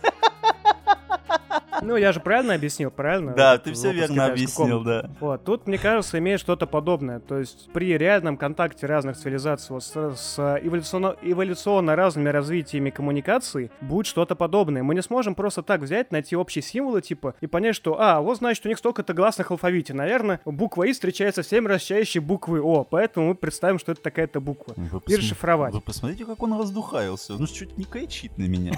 Ну, я же правильно объяснил, правильно? Да, ты все верно объяснил, да. Вот, тут, мне кажется, имеет что-то подобное. То есть при реальном контакте разных цивилизаций вот, с, с эволюционно, эволюционно разными развитиями коммуникаций будет что-то подобное. Мы не сможем просто так взять, найти общие символы, типа, и понять, что, а, вот, значит, у них столько-то гласных в алфавите. Наверное, буква И встречается с 7 раз чаще буквы О, поэтому мы представим, что это такая-то буква. Вы и расшифровать. Вы посмотрите, как он раздухаился. Он чуть не кричит на меня.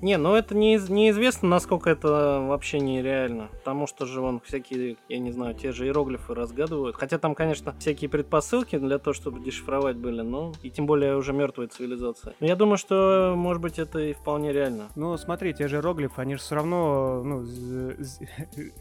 Не, ну это не, неизвестно, насколько это вообще нереально. Потому что же вон всякие, я не знаю, те же иероглифы разгадывают. Хотя там, конечно, всякие предпосылки для того, чтобы дешифровать были, но и тем более уже мертвая цивилизация. Но я думаю, что, может быть, это и вполне реально. Ну, смотри, те же иероглифы, они же все равно, ну,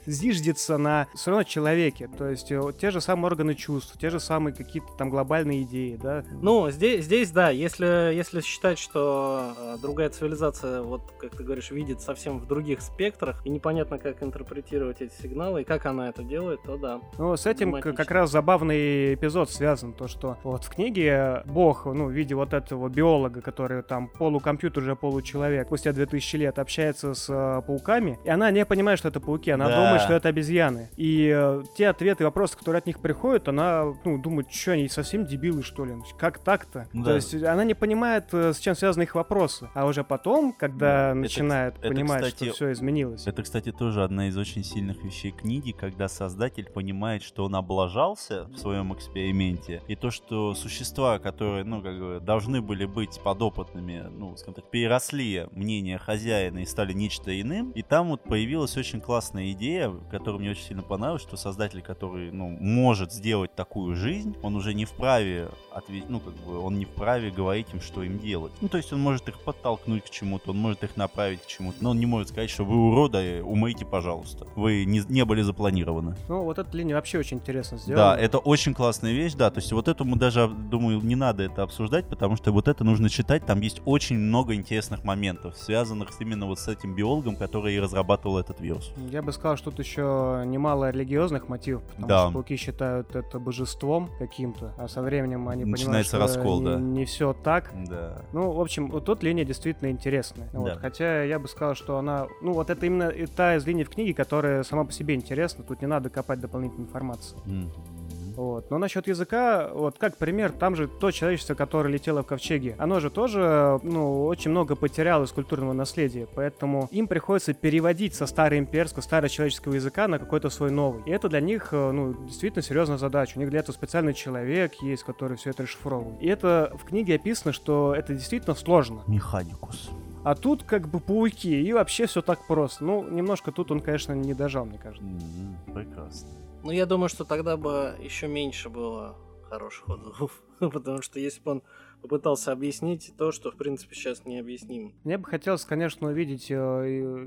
зиждется на все равно человеке. То есть э, те же самые органы чувств, те же самые какие-то там глобальные идеи, да? Ну, здесь, здесь да, если, если считать, что э, другая цивилизация информация, вот как ты говоришь, видит совсем в других спектрах, и непонятно, как интерпретировать эти сигналы, и как она это делает, то да. Ну, с этим как раз забавный эпизод связан, то, что вот в книге Бог, ну, в виде вот этого биолога, который там полукомпьютер, уже получеловек, спустя 2000 лет общается с э, пауками, и она не понимает, что это пауки, она да. думает, что это обезьяны. И э, те ответы и вопросы, которые от них приходят, она, ну, думает, что они совсем дебилы, что ли? Как так-то? Да. То есть она не понимает, э, с чем связаны их вопросы. А уже потом когда это, начинает это, понимать, кстати, что все изменилось. Это, кстати, тоже одна из очень сильных вещей книги, когда создатель понимает, что он облажался в своем эксперименте, и то, что существа, которые, ну, как бы, должны были быть подопытными, ну, скажем так, переросли мнение хозяина и стали нечто иным, и там вот появилась очень классная идея, которая мне очень сильно понравилась, что создатель, который, ну, может сделать такую жизнь, он уже не вправе ответить, ну, как бы, он не вправе говорить им, что им делать. Ну, то есть он может их подтолкнуть к чему чему-то, он может их направить к чему-то, но он не может сказать, что вы уроды, умойте, пожалуйста. Вы не, не были запланированы. Ну, вот эта линия вообще очень интересно сделана. Да, это очень классная вещь, да, то есть вот этому даже, думаю, не надо это обсуждать, потому что вот это нужно читать, там есть очень много интересных моментов, связанных именно вот с этим биологом, который и разрабатывал этот вирус. Я бы сказал, что тут еще немало религиозных мотивов, потому да. что пауки считают это божеством каким-то, а со временем они Начинается понимают, что раскол, не, да. не все так. Да. Ну, в общем, вот тут линия действительно интересная интересная. Да. Вот, хотя я бы сказал, что она... Ну, вот это именно та из линий в книге, которая сама по себе интересна. Тут не надо копать дополнительной информации. Mm-hmm. Вот. Но насчет языка, вот как пример, там же то человечество, которое летело в ковчеге, оно же тоже, ну, очень много потеряло из культурного наследия, поэтому им приходится переводить со староимперского, старочеловеческого языка на какой-то свой новый. И это для них, э, ну, действительно серьезная задача. У них для этого специальный человек есть, который все это расшифровывает. И это в книге описано, что это действительно сложно. Механикус. А тут как бы пауки, и вообще все так просто. Ну, немножко тут он, конечно, не дожал, мне кажется. М, Прекрасно. Ну, я думаю, что тогда бы еще меньше было хороших отзывов. Потому что если бы он попытался объяснить то, что, в принципе, сейчас необъяснимо. Мне бы хотелось, конечно, увидеть э,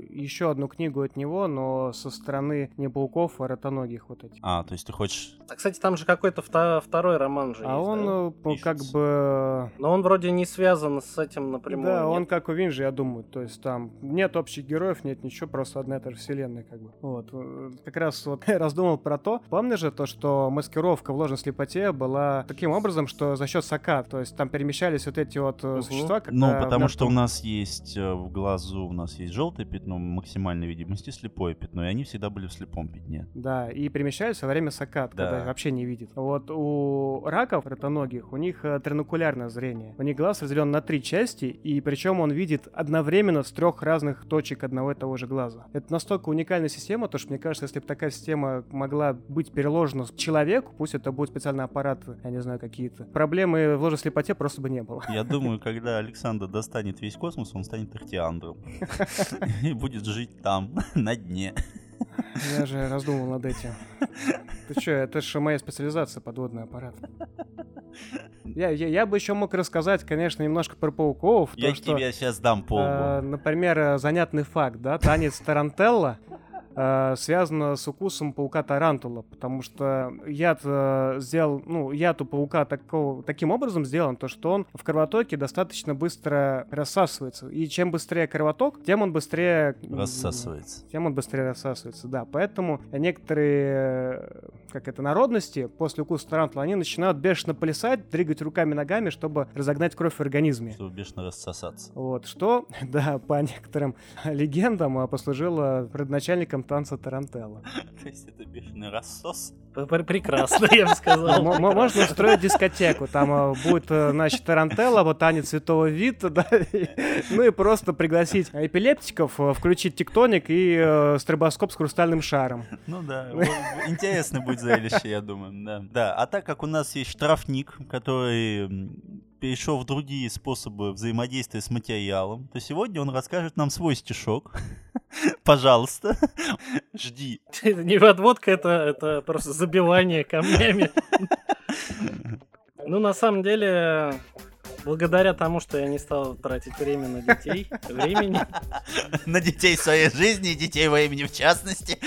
еще одну книгу от него, но со стороны не пауков, а ротоногих вот этих. А, то есть ты хочешь... А, кстати, там же какой-то вто- второй роман же А есть, он, да? э, ну, как Пишется. бы... Но он вроде не связан с этим напрямую. Да, он нет? как у Винжи, я думаю. То есть там нет общих героев, нет ничего, просто одна и та же вселенная, как бы. Вот. э, Как раз вот раздумал про то. Помнишь же то, что маскировка в ложной слепоте была таким образом, что за счет сока, то есть там перемещались вот эти вот Мгм. существа, когда Ну, потому что у нас есть э, в глазу, у нас есть желтое пятно максимальной видимости, слепое пятно, и они всегда были в слепом пятне. Да, и перемещаются во время сакат, когда Да. их вообще не видит. Вот у раков ротоногих, у них э, тринокулярное зрение. У них глаз разделен на три части, и причем он видит одновременно с трех разных точек одного и того же глаза. Это настолько уникальная система, то что мне кажется, если бы такая система могла быть переложена человеку, пусть это будет специальный аппарат, я не знаю, какие-то, проблемы в ложной слепоте просто бы не было. Я думаю, когда Александр достанет весь космос, он станет Ихтиандром. И будет жить там, на дне. Я же раздумывал над этим. Ты что, это же моя специализация, подводный аппарат. Я, я, я бы еще мог рассказать, конечно, немножко про пауков. Я то, что, тебе сейчас дам э, полбу. например, э, занятный факт, да, танец Тарантелла э, связан с укусом паука Тарантула, потому что яд э, сделал, ну, яд у паука такого, таким образом сделан, то что он в кровотоке достаточно быстро рассасывается. И чем быстрее кровоток, тем он быстрее... Рассасывается. тем он быстрее рассасывается, да. Поэтому некоторые, э, как это, народности после укуса тарантула, они начинают бешено плясать, двигать руками, ногами, чтобы разогнать кровь в организме. Чтобы бешено рассосаться. Вот, что, да, по некоторым легендам а, послужило родоначальником танца Тарантелла. То есть это бешеный рассос. Прекрасно, я бы сказал. Можно устроить дискотеку, там а, будет, э, значит, Тарантелла, вот танец Святого Вита, да, ну и просто пригласить эпилептиков, э, включить тектоник и э, стробоскоп с хрустальным шаром. Ну да, интересно будет зрелище, я думаю, да. Да, а так как у нас есть штрафник, который перешел в другие способы взаимодействия с материалом, то сегодня он расскажет нам свой стишок. Пожалуйста, жди. Это не подводка, это, это просто забивание камнями. Ну, на самом деле, благодаря тому, что я не стал тратить время на детей, времени. На детей своей жизни и детей времени в частности.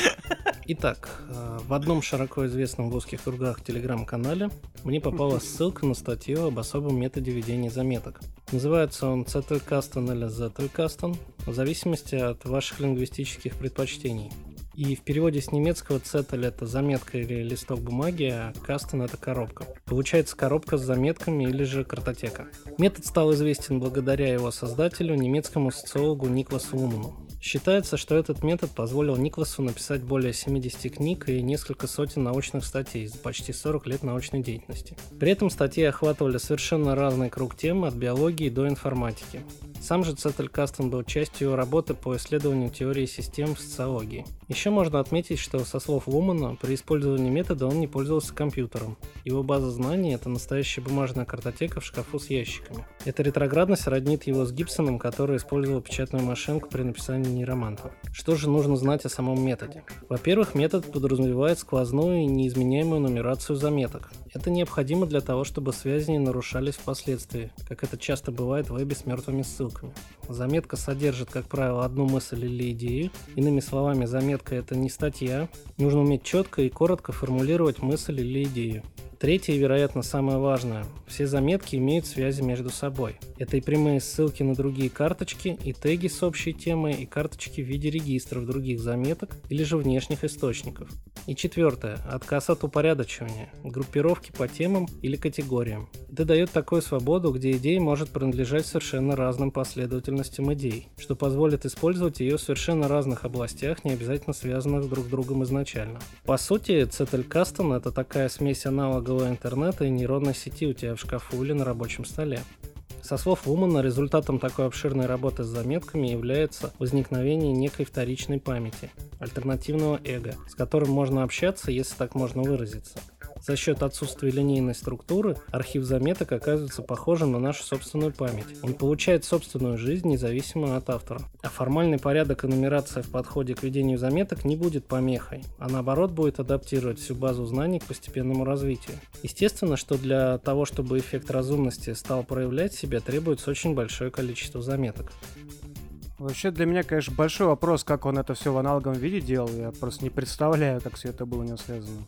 Итак, э, в одном широко известном в узких кругах телеграм-канале мне попалась ссылка на статью об особом методе ведения заметок. Называется он Zettelkasten или Zettelkasten, в зависимости от ваших лингвистических предпочтений. И в переводе с немецкого цетель это заметка или листок бумаги, а кастен это коробка. Получается коробка с заметками или же картотека. Метод стал известен благодаря его создателю, немецкому социологу Никласу Луману. Считается, что этот метод позволил Никласу написать более 70 книг и несколько сотен научных статей за почти 40 лет научной деятельности. При этом статьи охватывали совершенно разный круг тем от биологии до информатики. Сам же Цетелькастен был частью работы по исследованию теории систем в социологии. Еще можно отметить, что со слов Лумана, при использовании метода он не пользовался компьютером. Его база знаний – это настоящая бумажная картотека в шкафу с ящиками. Эта ретроградность роднит его с Гибсоном, который использовал печатную машинку при написании нейроманта. Что же нужно знать о самом методе? Во-первых, метод подразумевает сквозную и неизменяемую нумерацию заметок. Это необходимо для того, чтобы связи не нарушались впоследствии, как это часто бывает в вебе с мертвыми ссылками. Заметка содержит, как правило, одну мысль или идею. Иными словами, заметка это не статья. Нужно уметь четко и коротко формулировать мысль или идею. Третье вероятно, самое важное. Все заметки имеют связи между собой. Это и прямые ссылки на другие карточки, и теги с общей темой, и карточки в виде регистров других заметок или же внешних источников. И четвертое. Отказ от упорядочивания, группировки по темам или категориям. Это дает такую свободу, где идея может принадлежать совершенно разным последовательностям идей, что позволит использовать ее в совершенно разных областях, не обязательно связанных друг с другом изначально. По сути, Цетелькастон — это такая смесь аналогового интернета и нейронной сети у тебя в шкафу или на рабочем столе. Со слов Вумана, результатом такой обширной работы с заметками является возникновение некой вторичной памяти, альтернативного эго, с которым можно общаться, если так можно выразиться. За счет отсутствия линейной структуры архив заметок оказывается похожим на нашу собственную память. Он получает собственную жизнь, независимую от автора. А формальный порядок и нумерация в подходе к ведению заметок не будет помехой, а наоборот будет адаптировать всю базу знаний к постепенному развитию. Естественно, что для того, чтобы эффект разумности стал проявлять себя, требуется очень большое количество заметок. Вообще для меня, конечно, большой вопрос, как он это все в аналоговом виде делал. Я просто не представляю, как все это было у него связано.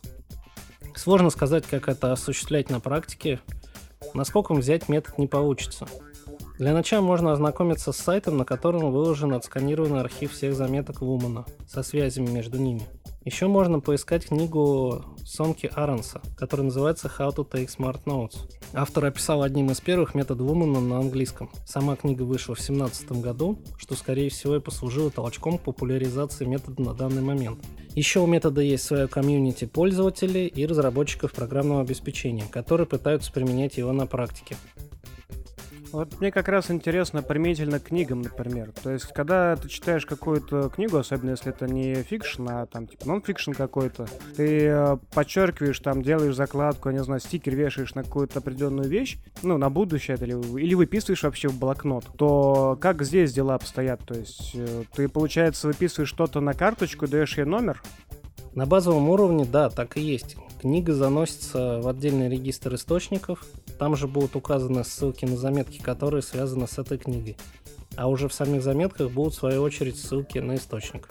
Сложно сказать, как это осуществлять на практике. Насколько взять метод не получится. Для начала можно ознакомиться с сайтом, на котором выложен отсканированный архив всех заметок Лумана со связями между ними. Еще можно поискать книгу Сонке Аренса, которая называется How to Take Smart Notes. Автор описал одним из первых метод Лумана на английском. Сама книга вышла в 2017 году, что скорее всего и послужило толчком к популяризации метода на данный момент. Еще у метода есть свое комьюнити пользователей и разработчиков программного обеспечения, которые пытаются применять его на практике. Вот мне как раз интересно применительно книгам, например. То есть, когда ты читаешь какую-то книгу, особенно если это не фикшн, а там типа нон-фикшн какой-то, ты э, подчеркиваешь, там делаешь закладку, не знаю, стикер вешаешь на какую-то определенную вещь, ну, на будущее или, или выписываешь вообще в блокнот, то как здесь дела обстоят? То есть, э, ты, получается, выписываешь что-то на карточку, даешь ей номер, на базовом уровне, да, так и есть. Книга заносится в отдельный регистр источников, там же будут указаны ссылки на заметки, которые связаны с этой книгой. А уже в самих заметках будут, в свою очередь, ссылки на источник.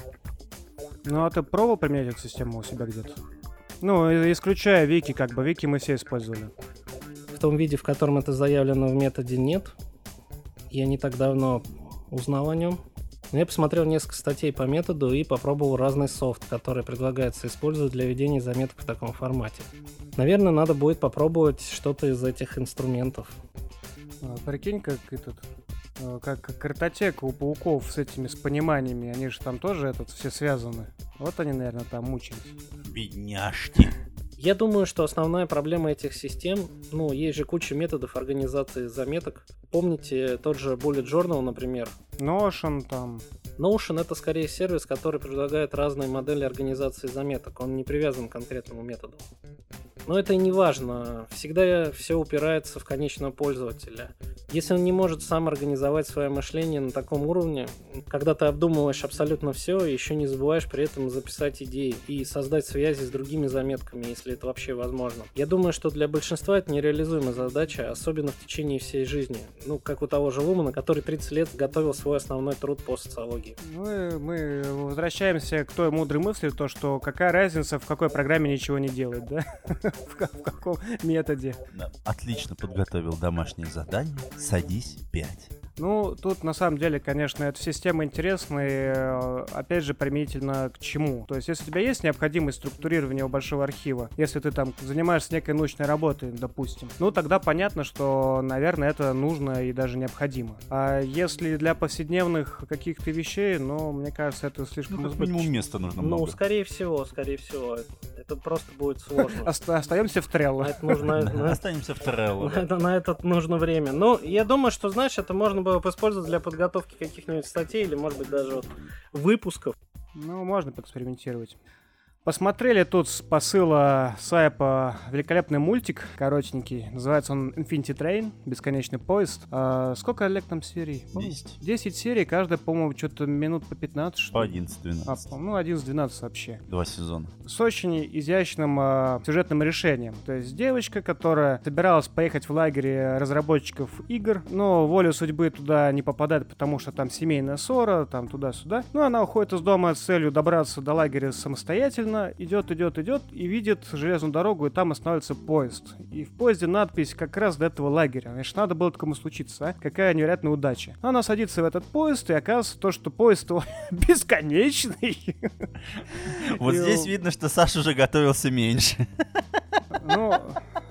Ну, а ты пробовал применять эту систему у себя где-то? Ну, исключая Вики, как бы Вики мы все использовали. В том виде, в котором это заявлено в методе, нет. Я не так давно узнал о нем. Но я посмотрел несколько статей по методу и попробовал разный софт, который предлагается использовать для ведения заметок в таком формате. Наверное, надо будет попробовать что-то из этих инструментов. А, прикинь, как этот а, как картотека у пауков с этими с пониманиями, они же там тоже этот все связаны. Вот они, наверное, там мучились. Бедняжки. Я думаю, что основная проблема этих систем, ну, есть же куча методов организации заметок. Помните тот же Bullet Journal, например? Notion там. Notion это скорее сервис, который предлагает разные модели организации заметок. Он не привязан к конкретному методу. Но это и не важно. Всегда все упирается в конечного пользователя. Если он не может сам организовать свое мышление на таком уровне, когда ты обдумываешь абсолютно все, еще не забываешь при этом записать идеи и создать связи с другими заметками, если это вообще возможно. Я думаю, что для большинства это нереализуемая задача, особенно в течение всей жизни. Ну, как у того же Лумана, который 30 лет готовил свой основной труд по социологии. Мы, мы возвращаемся к той мудрой мысли, то, что какая разница, в какой программе ничего не делать, да? в, в каком методе. Отлично подготовил домашнее задание. Садись 5. Ну, тут на самом деле, конечно, эта система интересная, э, опять же, применительно к чему. То есть, если у тебя есть необходимость структурирования большого архива, если ты там занимаешься некой научной работой, допустим, ну, тогда понятно, что, наверное, это нужно и даже необходимо. А если для повседневных каких-то вещей, ну, мне кажется, это слишком ну, как минимум места нужно ну, много. Ну, скорее всего, скорее всего. Это просто будет сложно. Остаемся в Trello. Останемся в Trello. На это нужно время. Ну, я думаю, что, знаешь, это можно было бы использовать для подготовки каких-нибудь статей или, может быть, даже вот выпусков. Ну, можно поэкспериментировать. Посмотрели тут с посыла Сайпа великолепный мультик, коротенький. Называется он Infinity Train, бесконечный поезд. А, сколько, Олег, там серий? 10. 10 серий, каждая, по-моему, что-то минут по 15, что По ли? 11-12. А, ну, 11-12 вообще. Два сезона. С очень изящным а, сюжетным решением. То есть девочка, которая собиралась поехать в лагерь разработчиков игр, но волю судьбы туда не попадает, потому что там семейная ссора, там туда-сюда. Ну, она уходит из дома с целью добраться до лагеря самостоятельно, Она идет, идет, идет и видит железную дорогу, и там останавливается поезд. И в поезде надпись как раз до этого лагеря. Значит, надо было такому случиться, а? Какая невероятная удача. Она садится в этот поезд, и оказывается то, что поезд бесконечный. Вот здесь видно, что Саша уже готовился меньше. Ну,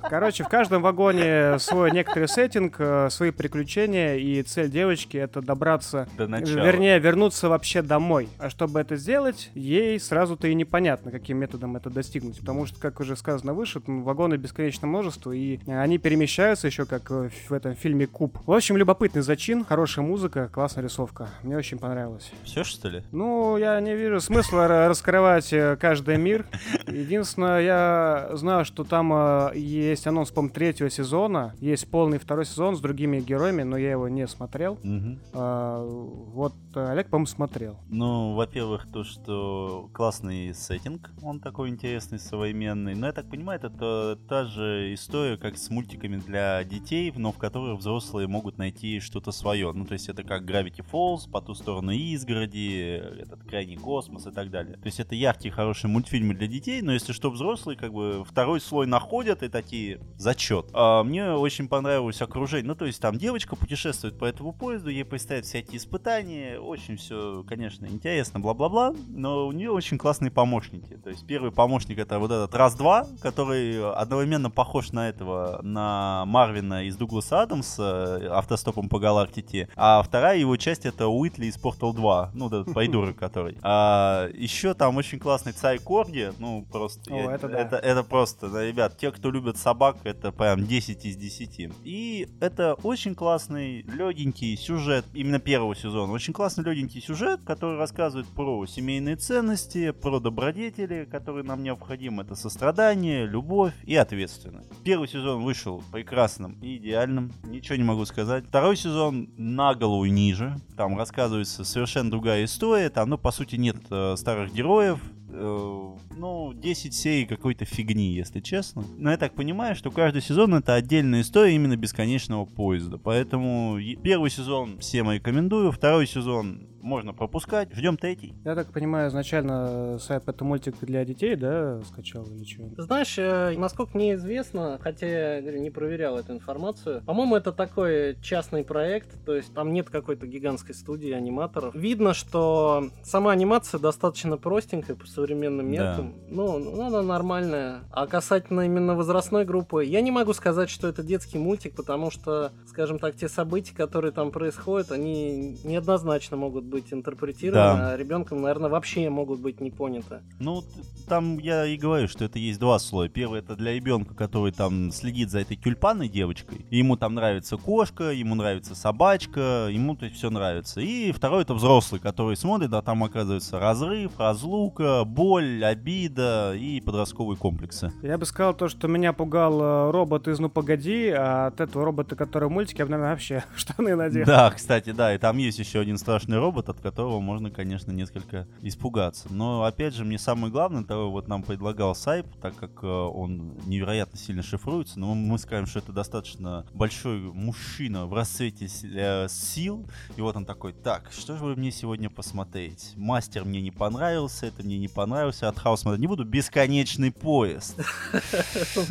Короче, в каждом вагоне свой некоторый сеттинг, э, свои приключения, и цель девочки — это добраться... До начала. Вернее, вернуться вообще домой. А чтобы это сделать, ей сразу-то и непонятно, каким методом это достигнуть. Потому что, как уже сказано выше, вагоны бесконечно множество, и они перемещаются еще, как в этом фильме «Куб». В общем, любопытный зачин, хорошая музыка, классная рисовка. Мне очень понравилось. Все, что ли? Ну, я не вижу смысла раскрывать э, каждый мир. Единственное, я знаю, что там э, есть анонс, по третьего сезона. Есть полный второй сезон с другими героями, но я его не смотрел. Угу. А, вот э, Олег, по-моему, смотрел. Ну, во-первых, то, что классный сеттинг, он такой интересный, современный. Но я так понимаю, это та же история, как с мультиками для детей, но в которых взрослые могут найти что-то свое. Ну, то есть это как Gravity Falls, по ту сторону изгороди, этот крайний космос и так далее. То есть это яркие, хорошие мультфильмы для детей, но если что, взрослые как бы второй слой находят и такие, зачет. А, мне очень понравилось окружение. Ну, то есть там девочка путешествует по этому поезду, ей предстоят всякие испытания. Очень все, конечно, интересно, бла-бла-бла. Но у нее очень классные помощники. То есть первый помощник это вот этот раз-два, который одновременно похож на этого, на Марвина из Дугласа Адамса, автостопом по галактике. А вторая его часть это Уитли из Portal 2. Ну, этот придурок который. А, еще там очень классный Цай Корги. Ну, просто... О, я, это, да. это, это просто, да, ребят, те, кто любит собак, собак это прям 10 из 10. И это очень классный, легенький сюжет именно первого сезона. Очень классный, легенький сюжет, который рассказывает про семейные ценности, про добродетели, которые нам необходимы. Это сострадание, любовь и ответственность. Первый сезон вышел прекрасным и идеальным, ничего не могу сказать. Второй сезон на голову ниже. Там рассказывается совершенно другая история. Там, ну, по сути, нет э, старых героев, э, ну, 10 серий какой-то фигни, если честно. Но я так понимаю, что каждый сезон это отдельная история именно бесконечного поезда. Поэтому первый сезон всем рекомендую, второй сезон можно пропускать. Ждем третий. Я так понимаю, изначально сайт это мультик для детей, да, скачал или что? Знаешь, э, насколько мне известно, хотя я говорю, не проверял эту информацию, по-моему, это такой частный проект, то есть там нет какой-то гигантской студии аниматоров. Видно, что сама анимация достаточно простенькая по современным меркам. Да. Ну, ну, она нормальная. А касательно именно возрастной группы, я не могу сказать, что это детский мультик, потому что, скажем так, те события, которые там происходят, они неоднозначно могут быть быть интерпретированы, да. а ребенком, наверное, вообще могут быть не поняты. Ну, там я и говорю, что это есть два слоя. Первый это для ребенка, который там следит за этой тюльпанной девочкой. Ему там нравится кошка, ему нравится собачка, ему то есть все нравится. И второй это взрослый, который смотрит, а там оказывается разрыв, разлука, боль, обида и подростковые комплексы. Я бы сказал то, что меня пугал э, робот из «Ну погоди», а от этого робота, который в мультике, я бы, наверное, вообще штаны надел. Да, кстати, да, и там есть еще один страшный робот, робот, от которого можно, конечно, несколько испугаться. Но, опять же, мне самое главное, того вот нам предлагал Сайп, так как э, он невероятно сильно шифруется, но мы скажем, что это достаточно большой мужчина в расцвете э, сил, и вот он такой, так, что же вы мне сегодня посмотреть? Мастер мне не понравился, это мне не понравился, от Хаус не буду, бесконечный поезд.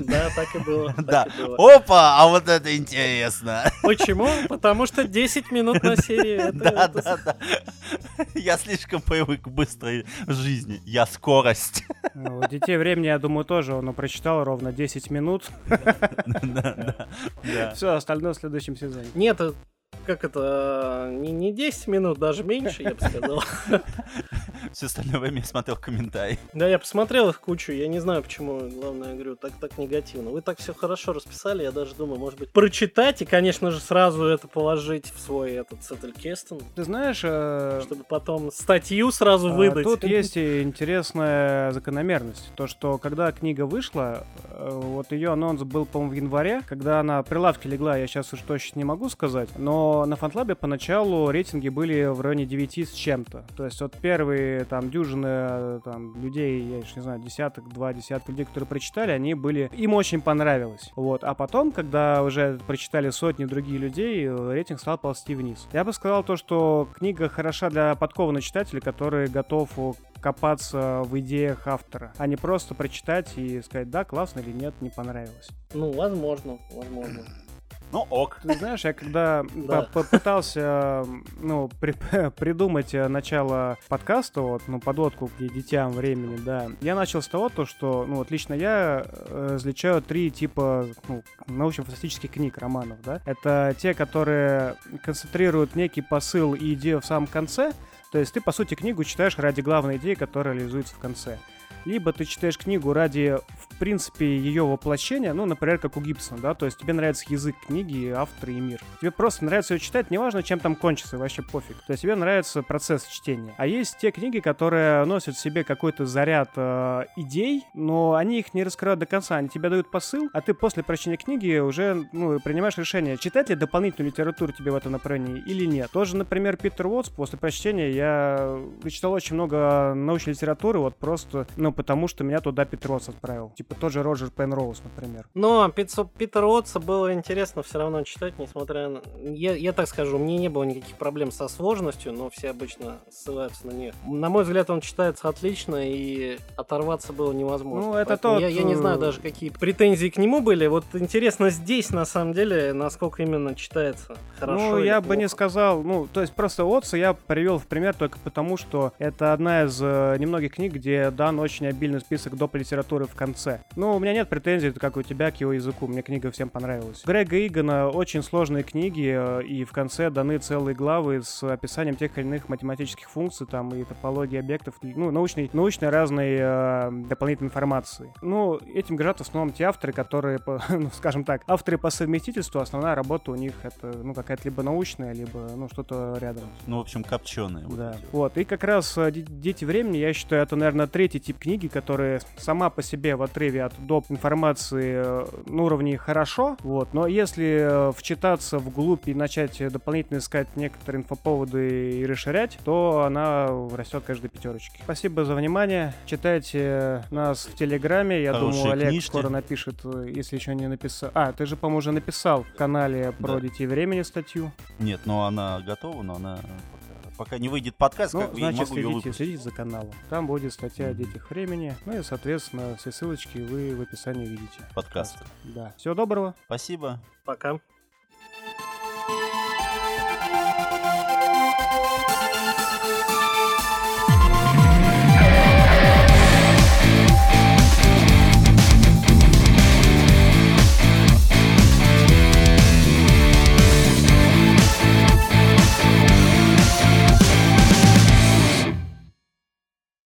Да, так и было. Да. Опа, а вот это интересно. Почему? Потому что 10 минут на серии. Да, да, да. Я слишком привык к быстрой жизни. Я скорость. У детей времени, я думаю, тоже он прочитал ровно 10 минут. Все, остальное в следующем сезоне. Нет, как это, не, не 10 минут, даже меньше, я бы сказал. Все остальное время я смотрел комментарии. Да, я посмотрел их кучу, я не знаю, почему, главное, я говорю, так, так негативно. Вы так все хорошо расписали, я даже думаю, может быть, прочитать и, конечно же, сразу это положить в свой этот Сеттелькестен. Ты знаешь... Э... Чтобы потом статью сразу э, выдать. Тут есть интересная закономерность. То, что когда книга вышла, э, вот ее анонс был, по-моему, в январе, когда она при лавке легла, я сейчас уж точно не могу сказать, но на Фантлабе поначалу рейтинги были в районе 9 с чем-то. То есть вот первые там дюжины э, там, людей, я еще не знаю, десяток, два десятка людей, которые прочитали, они были... Им очень понравилось. Вот. А потом, когда уже прочитали сотни других людей, э, рейтинг стал ползти вниз. Я бы сказал то, что книга хороша для подкованных читателей, который готов копаться в идеях автора, а не просто прочитать и сказать, да, классно или нет, не понравилось. Ну, возможно, возможно. Ну, ок. Ты знаешь, я когда да. попытался ну, при придумать э, начало подкаста, вот, ну, подводку к детям времени, да, я начал с того, то, что, ну, вот лично я э, различаю три типа ну, научно-фантастических книг, романов, да. Это те, которые концентрируют некий посыл и идею в самом конце, то есть ты, по сути, книгу читаешь ради главной идеи, которая реализуется в конце либо ты читаешь книгу ради, в принципе, ее воплощения, ну, например, как у Гибсона, да, то есть тебе нравится язык книги, автор и мир. Тебе просто нравится ее читать, неважно, чем там кончится, вообще пофиг. То есть тебе нравится процесс чтения. А есть те книги, которые носят в себе какой-то заряд э, идей, но они их не раскрывают до конца, они тебе дают посыл, а ты после прочтения книги уже, ну, принимаешь решение, читать ли дополнительную литературу тебе в этом направлении или нет. Тоже, например, Питер Уотс, после прочтения я прочитал очень много научной литературы, вот просто, ну, потому что меня туда Петрос отправил. Типа тот же Роджер Пенроуз, например. Но Питера Уотса было интересно все равно читать, несмотря на... Я, я так скажу, мне не было никаких проблем со сложностью, но все обычно ссылаются на нее. На мой взгляд, он читается отлично, и оторваться было невозможно. Ну, это тот... Я, я не знаю даже, какие претензии к нему были. Вот интересно здесь, на самом деле, насколько именно читается хорошо Ну, я бы не сказал... Ну, то есть просто Уотса я привел в пример только потому, что это одна из э, немногих книг, где дан очень очень обильный список доп. литературы в конце. Ну, у меня нет претензий, как у тебя, к его языку. Мне книга всем понравилась. Грега Игана очень сложные книги, э, и в конце даны целые главы с описанием тех или иных математических функций, там, и топологии объектов, ну, научной, научной разной э, дополнительной информации. Ну, этим горят в основном те авторы, которые, по, ну, скажем так, авторы по совместительству, основная работа у них это, ну, какая-то либо научная, либо, ну, что-то рядом. Ну, в общем, копченые. Да. Вот, и как раз э, «Дети времени», я считаю, это, наверное, третий тип книги, книги, которая сама по себе в отрыве от доп. информации э, на уровне хорошо, вот, но если э, вчитаться вглубь и начать дополнительно искать некоторые инфоповоды и расширять, то она растет каждой пятерочки. Спасибо за внимание. Читайте нас в Телеграме. Я Хорошие думаю, Олег книжки. скоро напишет, э, если еще не написал. А, ты же, по-моему, уже написал в канале про да. детей времени статью. Нет, но она готова, но она пока не выйдет подкаст, ну, как значит, не могу следите, ее выпустить. следите за каналом. Там будет статья о детях времени. Ну и, соответственно, все ссылочки вы в описании видите. Подкаст. Да. Всего доброго. Спасибо. Пока.